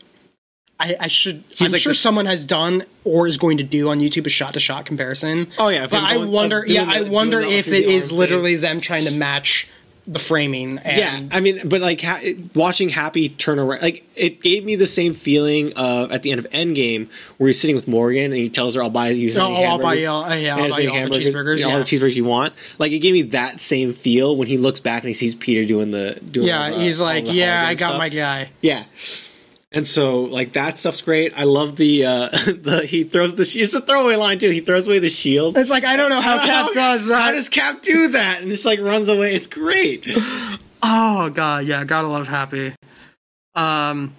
I, I should I'm like sure the- someone has done or is going to do on YouTube a shot to shot comparison. Oh, yeah, but I wonder yeah I wonder the if it the is literally them trying to match the framing. And yeah, I mean, but like ha- watching Happy turn around, like it gave me the same feeling of at the end of Endgame where he's sitting with Morgan and he tells her, "I'll buy you." Oh, I'll buy you all- uh, yeah, I'll buy you all the cheeseburgers, you know, all the cheeseburgers you want. Like it gave me that same feel when he looks back and he sees Peter doing the doing. yeah, the- he's like, yeah, I got stuff. my guy. Yeah. And so, like that stuff's great. I love the uh [laughs] the he throws the it's a throwaway line too. He throws away the shield. It's like I don't know how [laughs] Cap does that. How does Cap do that? And just like runs away. It's great. [laughs] Oh god, yeah, gotta love Happy. Um,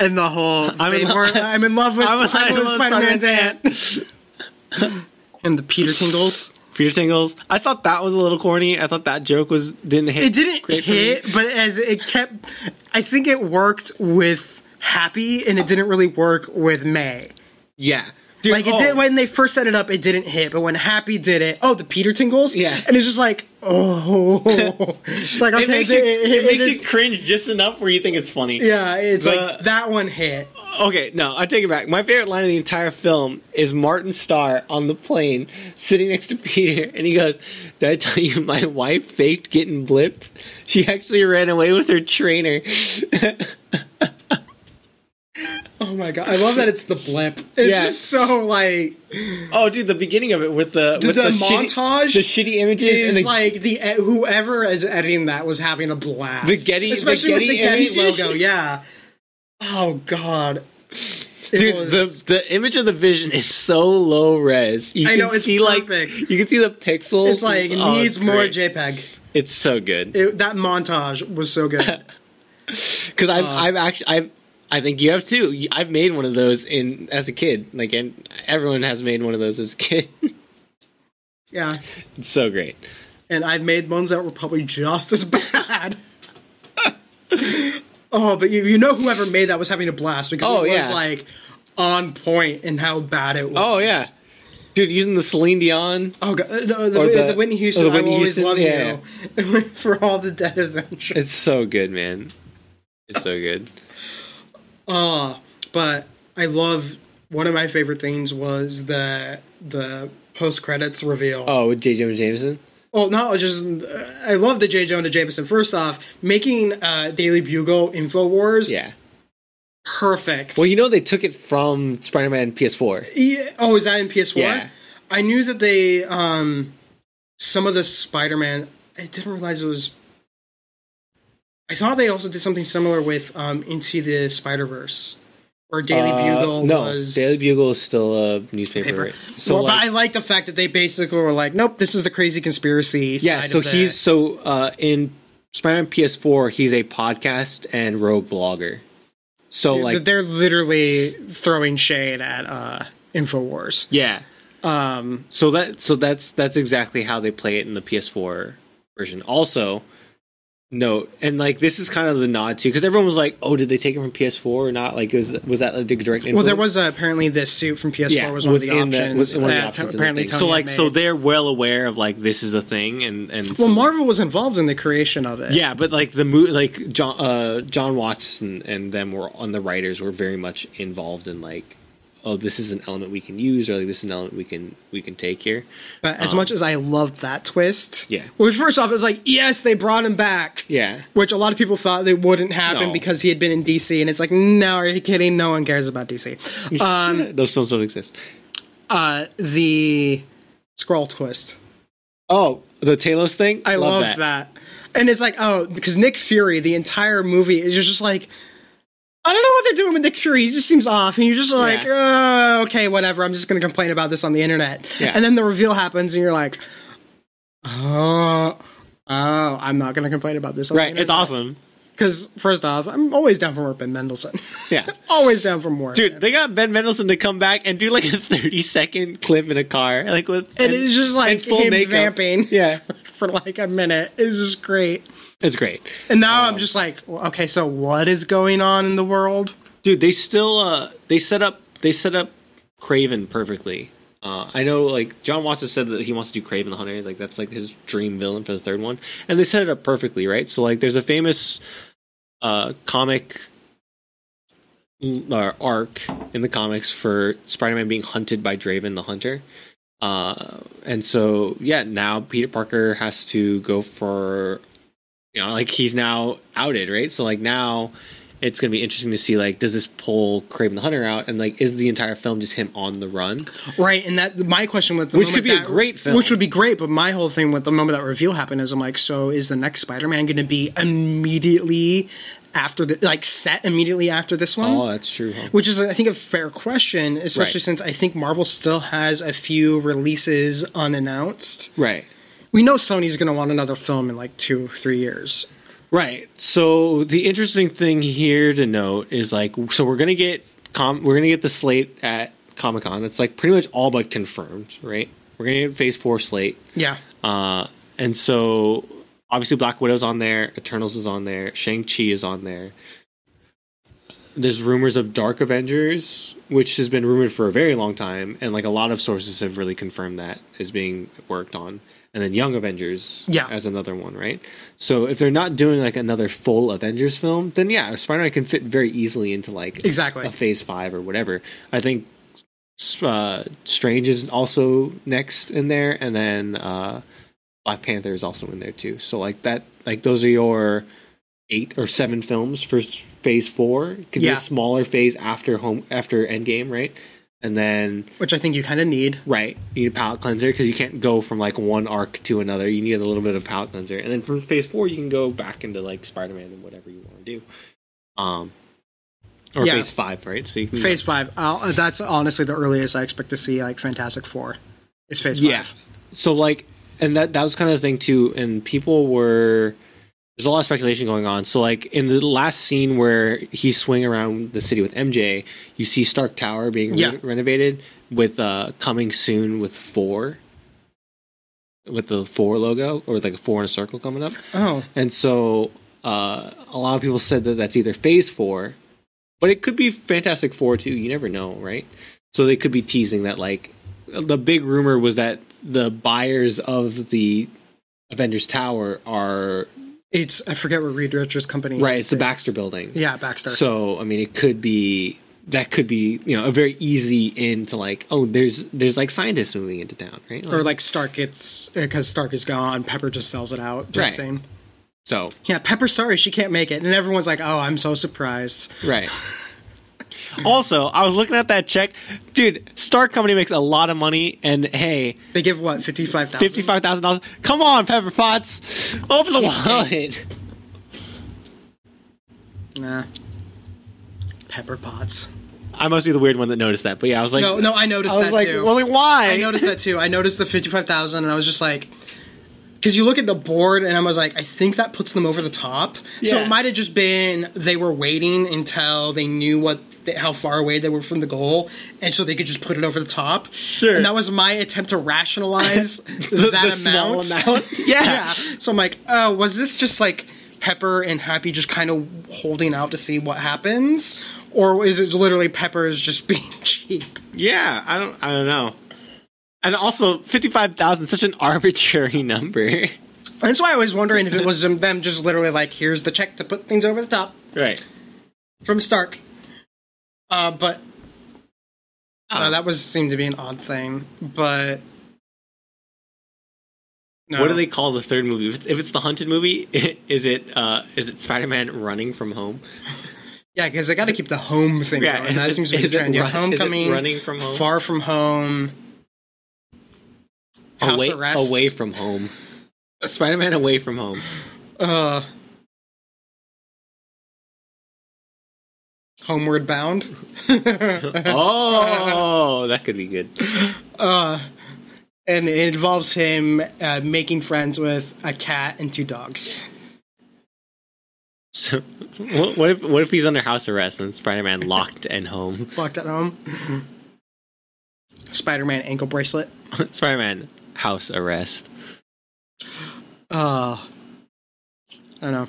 and the whole I'm in lo- I'm in love with, I'm I'm with I'm in love with Spider-Man's aunt. and the Peter tingles. Peter Tingles. I thought that was a little corny. I thought that joke was didn't hit. it didn't great for me. hit, but as it kept, I think it worked with Happy, and it didn't really work with May. Yeah, Dude, like it oh, did when they first set it up, it didn't hit, but when Happy did it, oh, the Peter tingles, Yeah. and it's just like, oh, [laughs] it's like okay, It makes, it- you, it- it, makes is- you cringe just enough where you think it's funny. yeah, it's The- like that one hit. Okay, no, I take it back. My favorite line of the entire film is Martin Starr on the plane sitting next to Peter, and he goes, "Did I tell you my wife faked getting blipped? She actually ran away with her trainer." [laughs] Oh my god, I love that it's the blip. It's Yeah. just so like oh, dude, the beginning of it with the the, with the shitty- montage the shitty images, is and the, like the e- whoever is editing that was having a blast. The Getty- the especially Getty with the Getty logo. Yeah. Oh god. It dude, was- the the image of the Vision is so low res. You I can know, it's see like you can see the pixels. it's like it oh, needs more. JPEG. It's so good. It, that montage was so good. [laughs] because I've, Uh, I've actually I've I think you have too. I've made one of those in as a kid. Like, and everyone has made one of those as a kid. [laughs] yeah. it's so great. And I've made ones that were probably just as [laughs] bad. oh, but you, you know whoever made that was having a blast because Oh, it was yeah. like on point in how bad it was. Oh yeah, dude, using the Celine Dion. Oh god, uh, no, the, the, the- Whitney Houston, the Whitney I always Houston, love yeah. you [laughs] for all the dead adventures. It's so good, man. It's so good. Uh, but I love one of my favorite things was the the post credits reveal. Oh, with J. Jonah Jameson. Well, no, just I love the J. Jonah Jameson. First off, making uh, Daily Bugle Infowars Yeah. perfect. Well, you know they took it from Spider-Man PS4. Yeah. Oh, is that in PS4? Yeah. I knew that they um some of the Spider-Man. I didn't realize it was. I thought they also did something similar with um Into the Spider Verse, or Daily Uh, Bugle no, was Daily Bugle is still a newspaper. paper. right? So Well, like, but I like the fact that they basically were like, nope, this is the crazy conspiracy. yeah. side So of the- he's so uh, in Spider-Man PS4, he's a podcast and rogue blogger. So like, they're literally throwing shade at uh Infowars. yeah. Um, So that so that's that's exactly how they play it in the PS4 version. Also, note and like this is kind of the nod too because everyone was like, "Oh, did they take it from PS4 or not?" Like, was was that a direct? Influence? well, there was uh, apparently this suit from PS4 was one of the options. was one of the options the apparently. So like so they're well aware of like this is a thing and and Well, so- Marvel was involved in the creation of it. Yeah, but like the mo- like John uh, John Watson and them were on the writers were very much involved in like, oh, this is an element we can use, or like this is an element we can we can take here. But as much as I loved that twist, Um, Yeah. Which first off, it was like, yes, they brought him back. Yeah, Which a lot of people thought they wouldn't happen No. because he had been in DC, and it's like, no, are you kidding? No one cares about DC. Um, those films don't exist. uh, the Skrull twist, Oh, the Talos thing. I love, that. and it's like, oh, because Nick Fury, the entire movie is just like. I don't know what they're doing with Nick Fury. He just seems off, and you're just like, uh, okay, whatever. I'm just going to complain about this on the internet. Yeah. And then the reveal happens, and you're like, oh, oh, I'm not going to complain about this. On Right, it's awesome. Because first off, I'm always down for more Ben Mendelsohn. Yeah. [laughs] always down for more, Dude, they got Ben Mendelsohn to come back and do like a thirty second clip in a car, like with And it's just like and full him makeup. vamping. Yeah, [laughs] for like a minute. It's just great. It's great. And now Um, I'm just like, okay, so what is going on in the world? dude they still uh they set up they set up Kraven perfectly uh i know like john watson said that he wants to do Kraven the hunter like that's like his dream villain for the third one and they set it up perfectly right so like there's a famous uh comic uh, arc in the comics for spider-man being hunted by Kraven the hunter uh and so yeah now peter parker has to go for you know like he's now outed right so like now it's going to be interesting to see like does this pull Kraven the Hunter out and like is the entire film just him on the run? Right, and that my question with the Which could be a great film. which would be great. But my whole thing with the moment that reveal happened is I'm like, so is the next Spider-Man going to be immediately after the like set immediately after this one? Oh, that's true. Huh? Which is, I think, a fair question, especially Right. since I think Marvel still has a few releases unannounced. Right. We know Sony's going to want another film in like two, three years. Right. So the interesting thing here to note is like so we're going to get com- we're going to get the slate at Comic-Con. It's like pretty much all but confirmed, right? We're gonna get Phase Four slate. Yeah. Uh, and so obviously Black Widow's on there, Eternals is on there, Shang Chi is on there. There's rumors of Dark Avengers, which has been rumored for a very long time, and like a lot of sources have really confirmed that is being worked on. And then Young Avengers, Yeah. as another one, right? So if they're not doing like another full Avengers film, then yeah, Spider-Man can fit very easily into like Exactly. a Phase Five or whatever. I think uh, Strange is also next in there, and then uh, Black Panther is also in there too. So like that, like those are your eight or seven films for Phase Four. Could be a smaller phase after home after Endgame, right? And then Which I think you kind of need. right, you need a palate cleanser because you can't go from like one arc to another. You need a little bit of palate cleanser, and then from Phase Four you can go back into like Spider Man and whatever you want to do. Um, or Yeah. Phase Five, right? So you can Phase five. Uh, that's honestly the earliest I expect to see like Fantastic Four. It's Phase Yeah. five. So like, and that that was kind of the thing too. And people were there's a lot of speculation going on. So like in the last scene where he's swinging around the city with MJ, you see Stark Tower being re- Yeah. renovated with uh coming soon with four. With the four logo or like a four in a circle coming up. Oh, And so uh, a lot of people said that that's either Phase Four, but it could be Fantastic Four too. You never know, right? So they could be teasing that. Like the big rumor was that the buyers of the Avengers Tower are it's I forget what Reed Richards' company. right. It's the. Baxter Building. Yeah, Baxter. So I mean, it could be that could be you know a very easy in to like oh there's there's like scientists moving into town right or like Stark gets because Stark is gone. Pepper just sells it out. Type Right. Thing. so Yeah, Pepper sorry she can't make it, and everyone's like, "Oh, I'm so surprised." Right. [laughs] also, I was looking at that check, dude. Stark Company makes a lot of money, and hey, They give what fifty five thousand. fifty-five thousand dollars. Come on, Pepper Potts, open the wallet. Nah. Pepper pots. I must be the weird one that noticed that, but yeah, I was like, No, no, I noticed I that like, too. well, like, why? I noticed that too. I noticed the fifty-five thousand, and I was just like, because you look at the board, and I was like, I think that puts them over the top. So it might have just been they were waiting until they knew what how far away they were from the goal, and so they could just put it over the top. Sure. And that was my attempt to rationalize [laughs] the, that the amount. amount. [laughs] yeah. yeah. So I'm like, oh, was this just like Pepper and Happy just kind of holding out to see what happens? Or is it literally Pepper is just [laughs] being cheap? yeah. I don't, I don't know. And also, fifty-five thousand, such an [laughs] arbitrary number. That's why I was wondering if it was them just literally like, here's the check to put things over the top right. from Stark. Uh, but I uh, that was seemed to be an odd thing. But no. What do they call the third movie? If it's, if it's the Hunted movie, [laughs] is it uh, is it Spider-Man running from home? Yeah, because they got to keep the home thing Yeah, going. That it- seems to be the trend. Run- is it Homecoming, running from home? Far from Home, House away, Arrest. away from home. Spider-Man away from home. Uh, Homeward Bound. [laughs] Oh, that could be good. and it involves him uh, making friends with a cat and two dogs. So, what, what if what if he's under house arrest and Spider-Man locked and home? Locked at home. [laughs] Spider-Man ankle bracelet. Spider-Man house arrest. Uh, I don't know.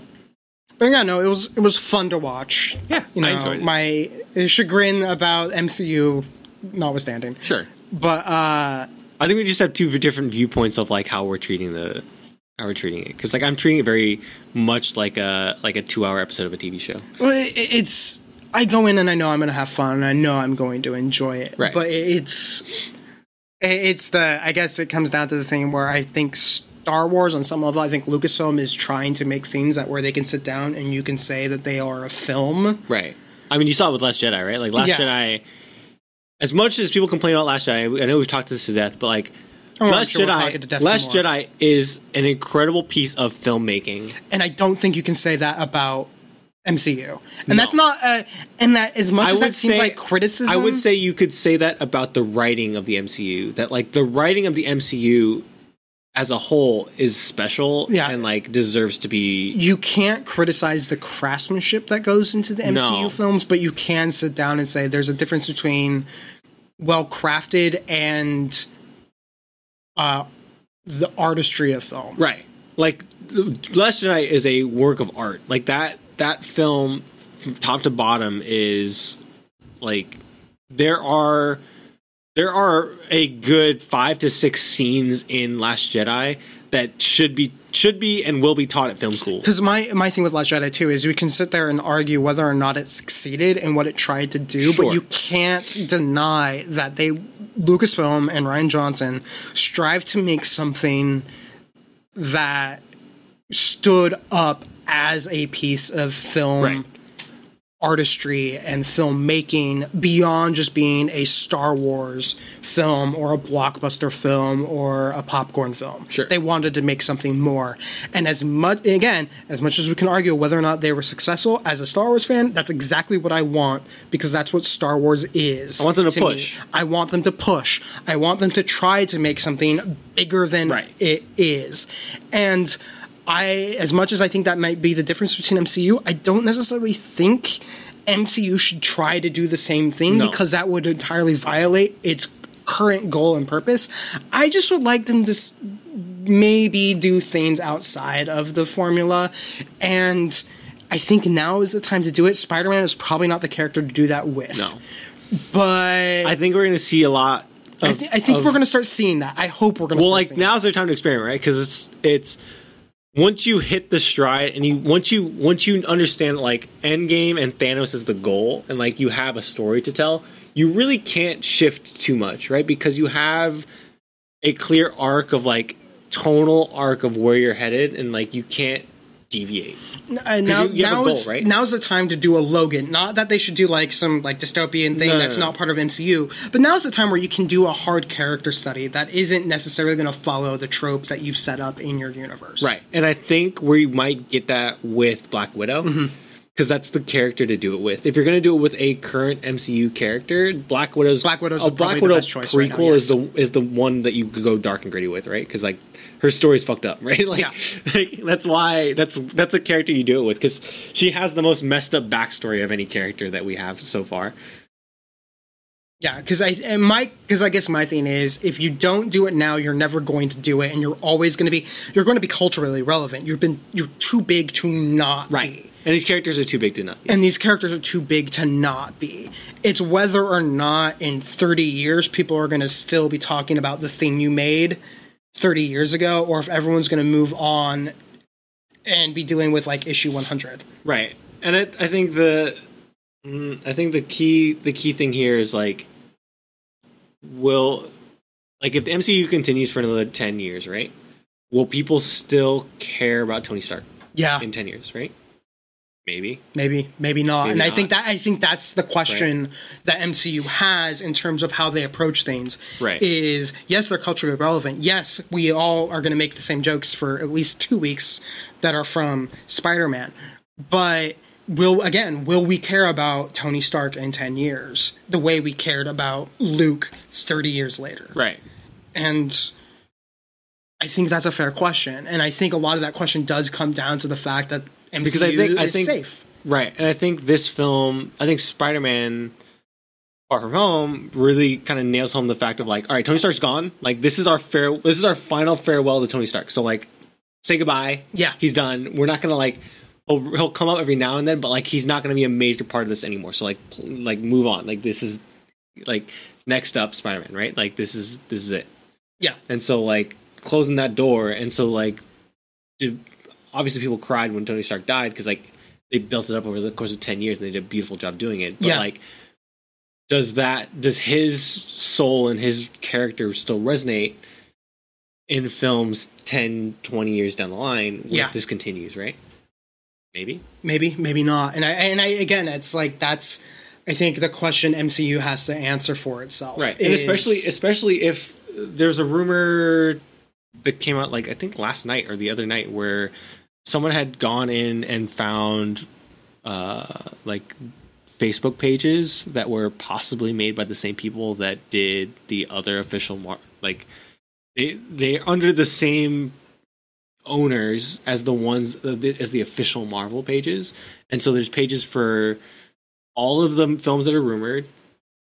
But yeah, no, it was it was fun to watch. Yeah, You know, I enjoyed it. my chagrin about MCU notwithstanding. Sure. But uh I think we just have two different viewpoints of like how we're treating the how we're treating it because like I'm treating it very much like a like a two hour episode of a TV show. Well, it, it's I go in and I know I'm going to have fun and I know I'm going to enjoy it. Right. But it's it's the I guess it comes down to the thing where I think Star Wars on some level I think Lucasfilm is trying to make things that where they can sit down and you can say that they are a film. Right. I mean, you saw it with Last Jedi, right? Like Last Yeah. Jedi. As much as people complain about Last Jedi, I know we've talked this to death, but like Oh, Last sure we'll talk it to Jedi, Last. Jedi is an incredible piece of filmmaking. And I don't think you can say that about MCU. And No. that's not uh, and that as much I as that seems say- like criticism I would say you could say that about the writing of the MCU. That like the writing of the MCU as a whole is special Yeah. and like deserves to be you can't criticize the craftsmanship that goes into the MCU No. films, but you can sit down and say there's a difference between well crafted and uh, the artistry of film. Right. Like Last Jedi is a work of art. Like that that film from top to bottom is like there are there are a good 5 to 6 scenes in Last Jedi that should be should be and will be taught at film school. Because my my thing with Last Jedi too is we can sit there and argue whether or not it succeeded in what it tried to do, Sure. but you can't deny that they Lucasfilm and Rian Johnson strive to make something that stood up as a piece of film Right. artistry and filmmaking beyond just being a Star Wars film or a blockbuster film or a popcorn film. Sure. They wanted to make something more. And as much again, as much as we can argue whether or not they were successful as a Star Wars fan, that's exactly what I want because that's what Star Wars is. I want them to me. push. I want them to push. I want them to try to make something bigger than Right. it is. And I, as much as I think that might be the difference between MCU, I don't necessarily think MCU should try to do the same thing No. because that would entirely violate its current goal and purpose. I just would like them to s- maybe do things outside of the formula and I think now is the time to do it. Spider-Man is probably not the character to do that with. No. But I think we're going to see a lot of I, thi- I think of- we're going to start seeing that. I hope we're going to well start like seeing now's their time to experiment right because it's it's once you hit the stride and you once you once you understand like endgame and thanos is the goal and like you have a story to tell you really can't shift too much right? Because you have a clear arc of like tonal arc of where you're headed and like you can't deviate Uh, now, you- you have a now's, right? now's the time to do a Logan. Not that they should do like some like dystopian thing No, no, that's no. not part of MCU, but now's the time where you can do a hard character study that isn't necessarily going to follow the tropes that you've set up in your universe. Right. And I think we might get that with Black Widow. Because that's the character to do it with. If you're going to do it with a current MCU character, Black Widow's Black Widow's a probably Black the Widow best choice prequel right now, is the is the one that you could go dark and gritty with, right? Because like her story's fucked up, [laughs] right? Like, Yeah. like that's why that's that's a character you do it with because she has the most messed up backstory of any character that we have so far. Yeah, because I and my because I guess my thing is if you don't do it now, you're never going to do it, and you're always going to be you're going to be culturally relevant. You've been you're too big to not be. And these characters are too big to not. and these characters are too big to not be. It's whether or not in 30 years people are going to still be talking about the thing you made 30 years ago, or if everyone's going to move on and be dealing with like issue 100. Right, and I, I think the, mm, I think the key, the key thing here is like, will, like if the MCU continues for another ten years, right? Will people still care about Tony Stark Yeah, in ten years, right? Maybe. maybe, maybe not. Maybe and I think that I think that's the question that MCU has in terms of how they approach things. Right. Is yes, they're culturally relevant. Yes, we all are going to make the same jokes for at least two weeks that are from Spider-Man, but will again will we care about Tony Stark in 10 years the way we cared about Luke 30 years later? Right. And I think that's a fair question, and I think a lot of that question does come down to the fact that MCU Because I think- I think- safe. Right, and I think this film, I think Spider-Man Far From Home really kind of nails home the fact of like, all right, Tony Stark's gone. Like this is our fair, this is our final farewell to Tony Stark. So like, say goodbye. Yeah. he's done. We're not gonna like, he'll, he'll come up every now and then, but like he's not gonna be a major part of this anymore. So like, like move on. Like this is like next up Spider-Man, right? Like this is this is it. Yeah. And so like closing that door, and so like, obviously people cried when Tony Stark died because like they built it up over the course of ten years and they did a beautiful job doing it. But Yeah. like, does that does his soul and his character still resonate in films 10, 20 years down the line? If Yeah. this continues, right? Maybe. maybe maybe not and i and i again it's like that's i think the question mcu has to answer for itself right and is- especially especially if there's a rumor that came out like i think last night or the other night where someone had gone in and found uh like facebook pages that were possibly made by the same people that did the other official mar- like they they're under the same owners as the ones uh, as the official marvel pages. And so there's pages for all of the films that are rumored.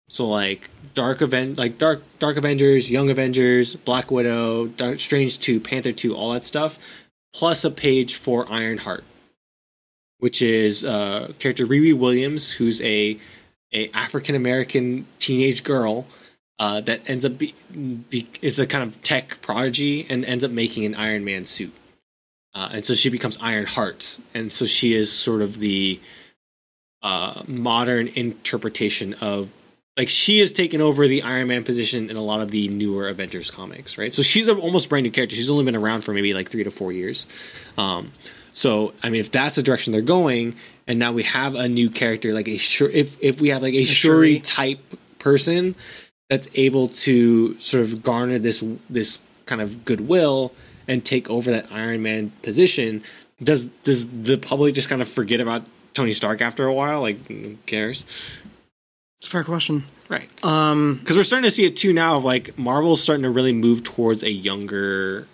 So like Dark Event, like Dark Dark Avengers, Young Avengers, Black Widow, Dark Strange Two, Panther Two, all that stuff, plus a page for Ironheart, which is uh, character Riri Williams, who's a a African American teenage girl uh, that ends up be, be, is a kind of tech prodigy and ends up making an Iron Man suit, uh, and so she becomes Ironheart, and so she is sort of the uh, modern interpretation of like she has taken over the Iron Man position in a lot of the newer Avengers comics, right? So she's an almost brand new character. She's only been around for maybe like three to four years. Um, so I mean, if that's the direction they're going, and now we have a new character like a sure, if if we have like a Shuri Shuri. type person that's able to sort of garner this this kind of goodwill and take over that Iron Man position, does does the public just kind of forget about Tony Stark after a while? Like, who cares? It's a fair question. Right. Um, Because we're starting to see it too now of like Marvel's starting to really move towards a younger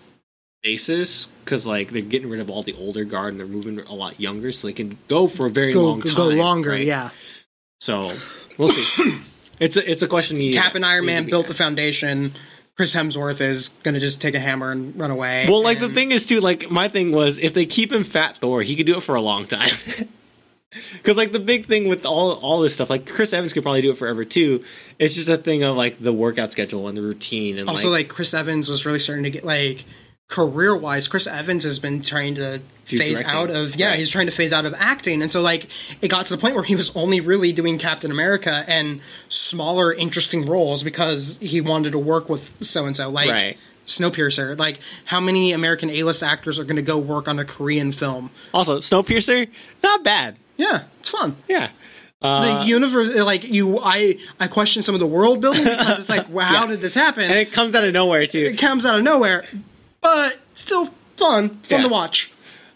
basis because like they're getting rid of all the older guard and they're moving a lot younger so they can go for a very go long time. go longer, right? yeah. So we'll see. [coughs] it's a it's a question. You Cap and Iron Man built the foundation. Chris Hemsworth is gonna just take a hammer and run away. Well, like the thing is too. Like my thing was, if they keep him Fat Thor, he could do it for a long time. [laughs] [laughs] Because like the big thing with all all this stuff, like Chris Evans could probably do it forever too. It's just a thing of like the workout schedule and the routine, and also like, like Chris Evans was really starting to get like career wise. Chris Evans has been trying to phase directing, out of yeah, right. he's trying to phase out of acting, and so like it got to the point where he was only really doing Captain America and smaller, interesting roles because he wanted to work with so and so, like. Right. Snowpiercer. Like, how many American A-list actors are going to go work on a Korean film? also Snowpiercer, not bad. Yeah, it's fun. Yeah. the universe, like you, I, I question some of the world building [laughs] because it's like, well, how Yeah. did this happen? and it comes out of nowhere too. it comes out of nowhere, but still fun, fun Yeah. to watch.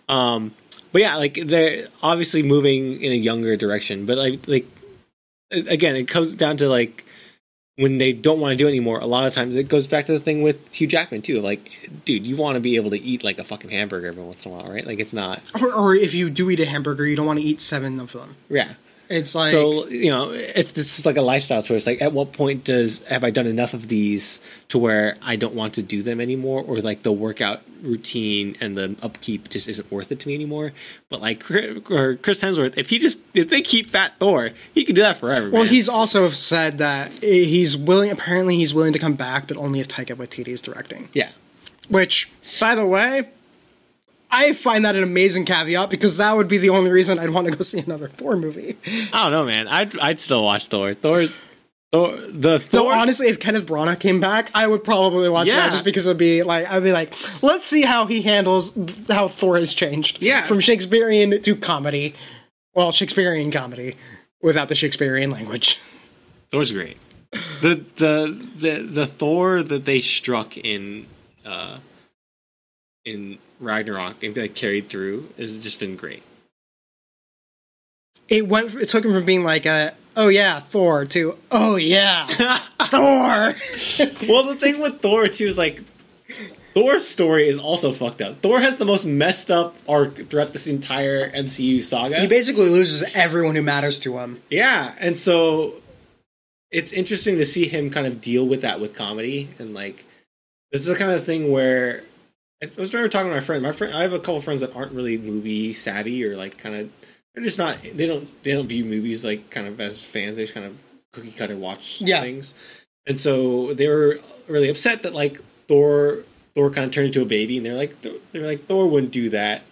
Um, but yeah, like they're obviously moving in a younger direction. But like, like again, it comes down to like when they don't want to do it anymore. A lot of times, it goes back to the thing with Hugh Jackman too. Like, dude, you want to be able to eat like a fucking hamburger every once in a while, right? Like, it's not. Or, or if you do eat a hamburger, you don't want to eat seven of them. Yeah. It's like so you know, it, this is like a lifestyle choice. Like, at what point does have I done enough of these to where I don't want to do them anymore, or like the workout routine and the upkeep just isn't worth it to me anymore? But like Chris, or Chris Hemsworth, if he just if they keep Fat Thor, he can do that forever. Well, man. he's also said that he's willing. Apparently, he's willing to come back, but only if Taika Waititi is directing. yeah. Which, by the way, I find that an amazing caveat because that would be the only reason I'd want to go see another Thor movie. I don't know, man. I'd I'd still watch Thor. Thor, Thor, the Though honestly, if Kenneth Branagh came back, I would probably watch Yeah. that just because it'd be like I'd be like, let's see how he handles how Thor has changed. Yeah. from Shakespearean to comedy. Well, Shakespearean comedy without the Shakespearean language. Thor's great. The the the the Thor that they struck in uh in Ragnarok and like carried through has just been great. It went. It took him from being like a oh yeah Thor to oh yeah [laughs] Thor. well, the thing with Thor too is like Thor's story is also fucked up. Thor has the most messed up arc throughout this entire MCU saga. he basically loses everyone who matters to him. Yeah, and so it's interesting to see him kind of deal with that with comedy and like this is the kind of thing where I was trying to talking to my friend. My friend, I have a couple friends that aren't really movie savvy or like kind of they're just not. They don't they don't view movies like kind of as fans. They just kind of cookie cutter watch Yeah. things, and so they were really upset that like Thor Thor kind of turned into a baby, and they're like they're like Thor wouldn't do that.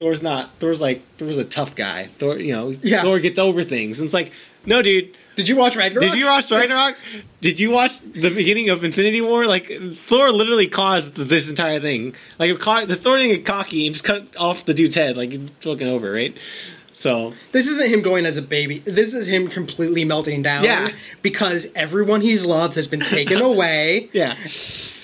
Thor's not. Thor's like Thor's a tough guy. Thor, you know, Yeah. Thor gets over things. And it's like, no, dude. Did you watch Ragnarok? Did you watch Ragnarok? Did you watch the beginning of Infinity War? Like Thor literally caused this entire thing. Like if the Thor didn't get cocky and just cut off the dude's head, like it's fucking over, right? So This isn't him going as a baby. This is him completely melting down. Yeah. Because everyone he's loved has been taken [laughs] away, yeah,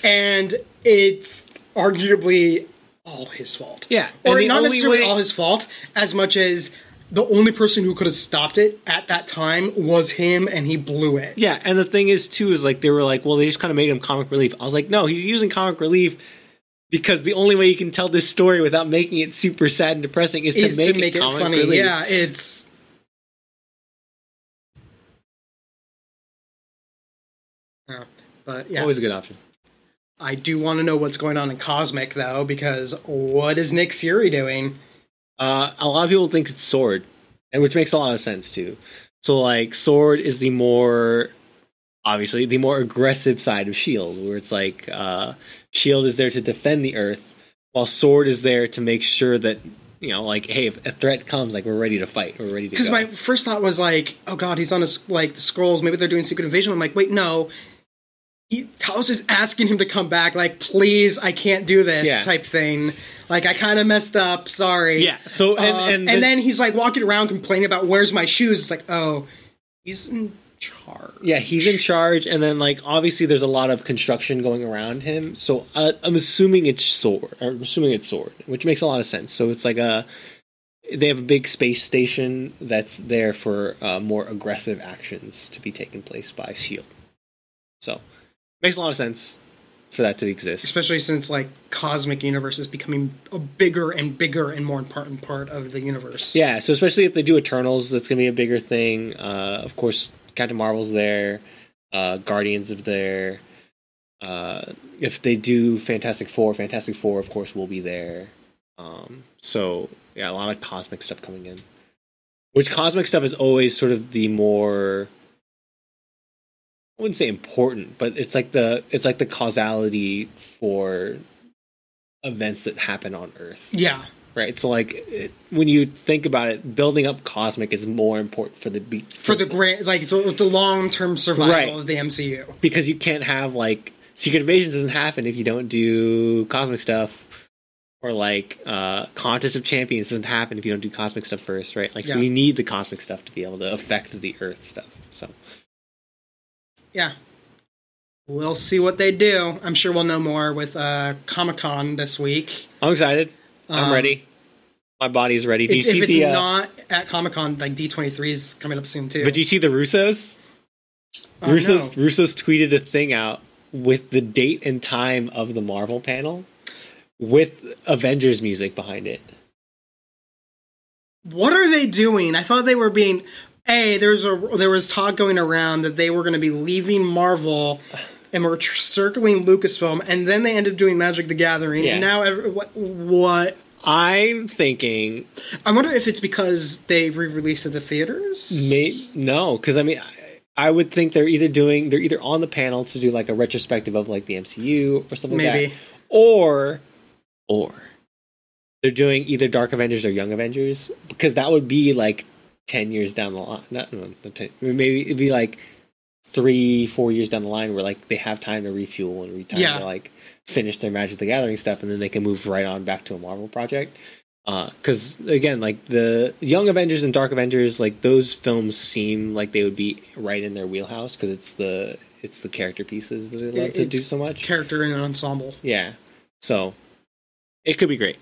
and it's arguably all his fault. Yeah, Or and not necessarily way- all his fault, as much as the only person who could have stopped it at that time was him, and he blew it. yeah. And the thing is too is like they were like, well, they just kind of made him comic relief. I was like, no, he's using comic relief. Because the only way you can tell this story without making it super sad and depressing is, Is to make, to make it, it funny. relief. Yeah, it's Yeah. But yeah, Always a good option. I do want to know what's going on in Cosmic though, because what is Nick Fury doing? Uh, a lot of people think it's Sword, and which makes a lot of sense too. So like Sword is the more obviously the more aggressive side of Shield, where it's like uh, Shield is there to defend the Earth, while Sword is there to make sure that you know, like, hey, if a threat comes, like we're ready to fight, we're ready to Because my first thought was like, oh god, he's on his like the scrolls. Maybe they're doing Secret Invasion. I'm like, wait, no. He, Talos is asking him to come back. Like, please, I can't do this Yeah. type thing. Like, I kind of messed up. Sorry. yeah. So and Uh, and, and, then he's like walking around complaining about where's my shoes. It's like, oh, he's in charge. Yeah, he's in charge, and then like obviously there's a lot of construction going around him. So uh, I'm assuming it's sword. I'm assuming it's sword, which makes a lot of sense. So it's like a they have a big space station that's there for uh, more aggressive actions to be taken place by Shield. So makes a lot of sense for that to exist. Especially since like cosmic universe is becoming a bigger and bigger and more important part of the universe. Yeah, so especially if they do Eternals, that's gonna be a bigger thing. Uh, of course, Captain Marvel's there, uh, Guardians of there. Uh, if they do Fantastic Four, Fantastic Four, of course, will be there. Um, so yeah, a lot of cosmic stuff coming in. Which cosmic stuff is always sort of the more I wouldn't say important, but it's like the it's like the causality for events that happen on Earth Yeah. right? So like it, when you think about it, building up cosmic is more important for the be- For the grand, like the, the long term survival Right. of the MCU. because you can't have like Secret Invasion doesn't happen if you don't do cosmic stuff, or like uh Contest of Champions doesn't happen if you don't do cosmic stuff first, right? Like so you need the cosmic stuff to be able to affect the Earth stuff. So Yeah. We'll see what they do. I'm sure we'll know more with uh, Comic Con this week. I'm excited. I'm Um, ready. My body's ready. Do you It's, if see it's the? Uh, not at Comic Con, like D23 is coming up soon too. but do you see the Russos? Oh, Russos no. Russos tweeted a thing out with the date and time of the Marvel panel with Avengers music behind it. What are they doing? I thought they were being. Hey, there was a there was talk going around that they were going to be leaving Marvel and were tr- circling Lucasfilm, and then they ended up doing Magic the Gathering. Yeah. And now, every, what, what? I'm thinking I wonder if it's because they re-released at the theaters. may, no, because I mean, I, I would think they're either doing they're either on the panel to do like a retrospective of like the MCU or something like Maybe. that, or or they're doing either Dark Avengers or Young Avengers because that would be like ten years down the line. Not, not 10, maybe it'd be like three, four years down the line where like they have time to refuel and retime Yeah. to like finish their Magic the Gathering stuff, and then they can move right on back to a Marvel project. Uh, because again, like the Young Avengers and Dark Avengers, like those films seem like they would be right in their wheelhouse because it's the it's the character pieces that they love to do so much. Character in an ensemble. Yeah. So it could be great.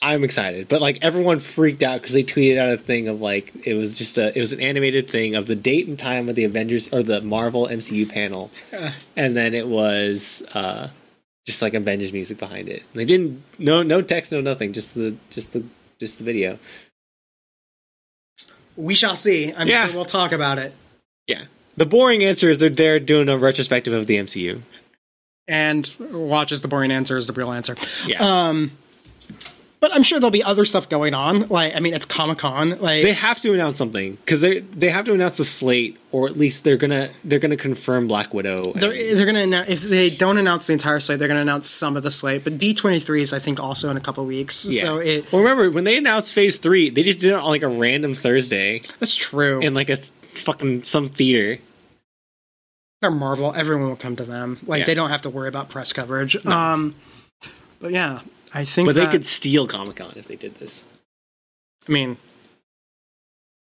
I'm excited, but like everyone freaked out because they tweeted out a thing of like it was just a it was an animated thing of the date and time of the Avengers or the Marvel MCU panel, and then it was uh just like Avengers music behind it. They didn't no no text no nothing just the just the just the video. We shall see. I'm Yeah. sure we'll talk about it. Yeah. The boring answer is they're there doing a retrospective of the MCU. And watch as the boring answer is the real answer. Yeah. Um, but I'm sure there'll be other stuff going on. Like, I mean, it's Comic Con. Like, they have to announce something because they they have to announce the slate or at least they're gonna they're gonna confirm Black Widow. and- They're, they're gonna announce, if they don't announce the entire slate, they're gonna announce some of the slate. But D twenty three is I think also in a couple weeks. yeah. So it well, remember when they announced Phase Three, they just did it on like a random Thursday that's true. in like a th- fucking some theater. They're Marvel. Everyone will come to them. Like Yeah. they don't have to worry about press coverage. Um, but yeah, I think. But they could steal Comic Con if they did this. I mean,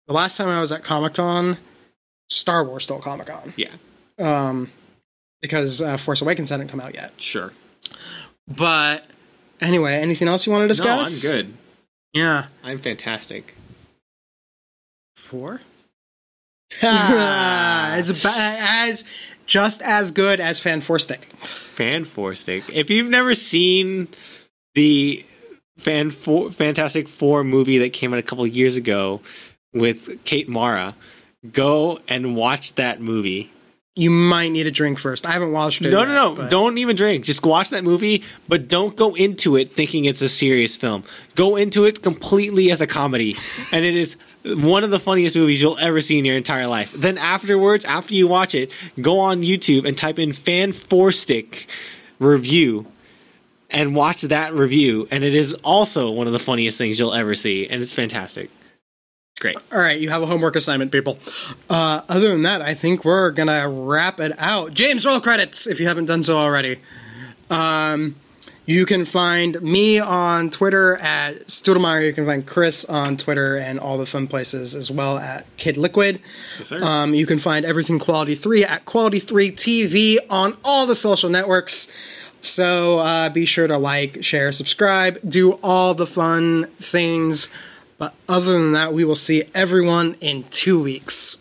the last time I was at Comic Con, Star Wars stole Comic Con. Yeah, Um, because uh, Force Awakens hadn't come out yet. sure. But anyway, anything else you want to discuss? No, I'm good. Yeah. I'm fantastic. Four. [laughs] [laughs] it's as just as good as Fan Four Stick. Fan Four Stick. If you've never seen the Fan Four, Fantastic Four movie that came out a couple years ago with Kate Mara, go and watch that movie you might need a drink first. I haven't watched it. No, yet, no, no. but- Don't even drink. Just watch that movie, but don't go into it thinking it's a serious film. Go into it completely as a comedy. [laughs] And it is one of the funniest movies you'll ever see in your entire life. Then afterwards, after you watch it, go on YouTube and type in fan four stick review and watch that review. And it is also one of the funniest things you'll ever see. And it's fantastic. Great. All right, you have a homework assignment, people. Uh, other than that, I think we're gonna wrap it out. James, roll credits if you haven't done so already. Um, you can find me on Twitter at Studemeyer. You can find Chris on Twitter and all the fun places as well at Kid Liquid. Yes, sir. Um, you can find everything Quality 3 at Quality 3 TV on all the social networks. So uh, be sure to like, share, subscribe, do all the fun things. But other than that, we will see everyone in two weeks.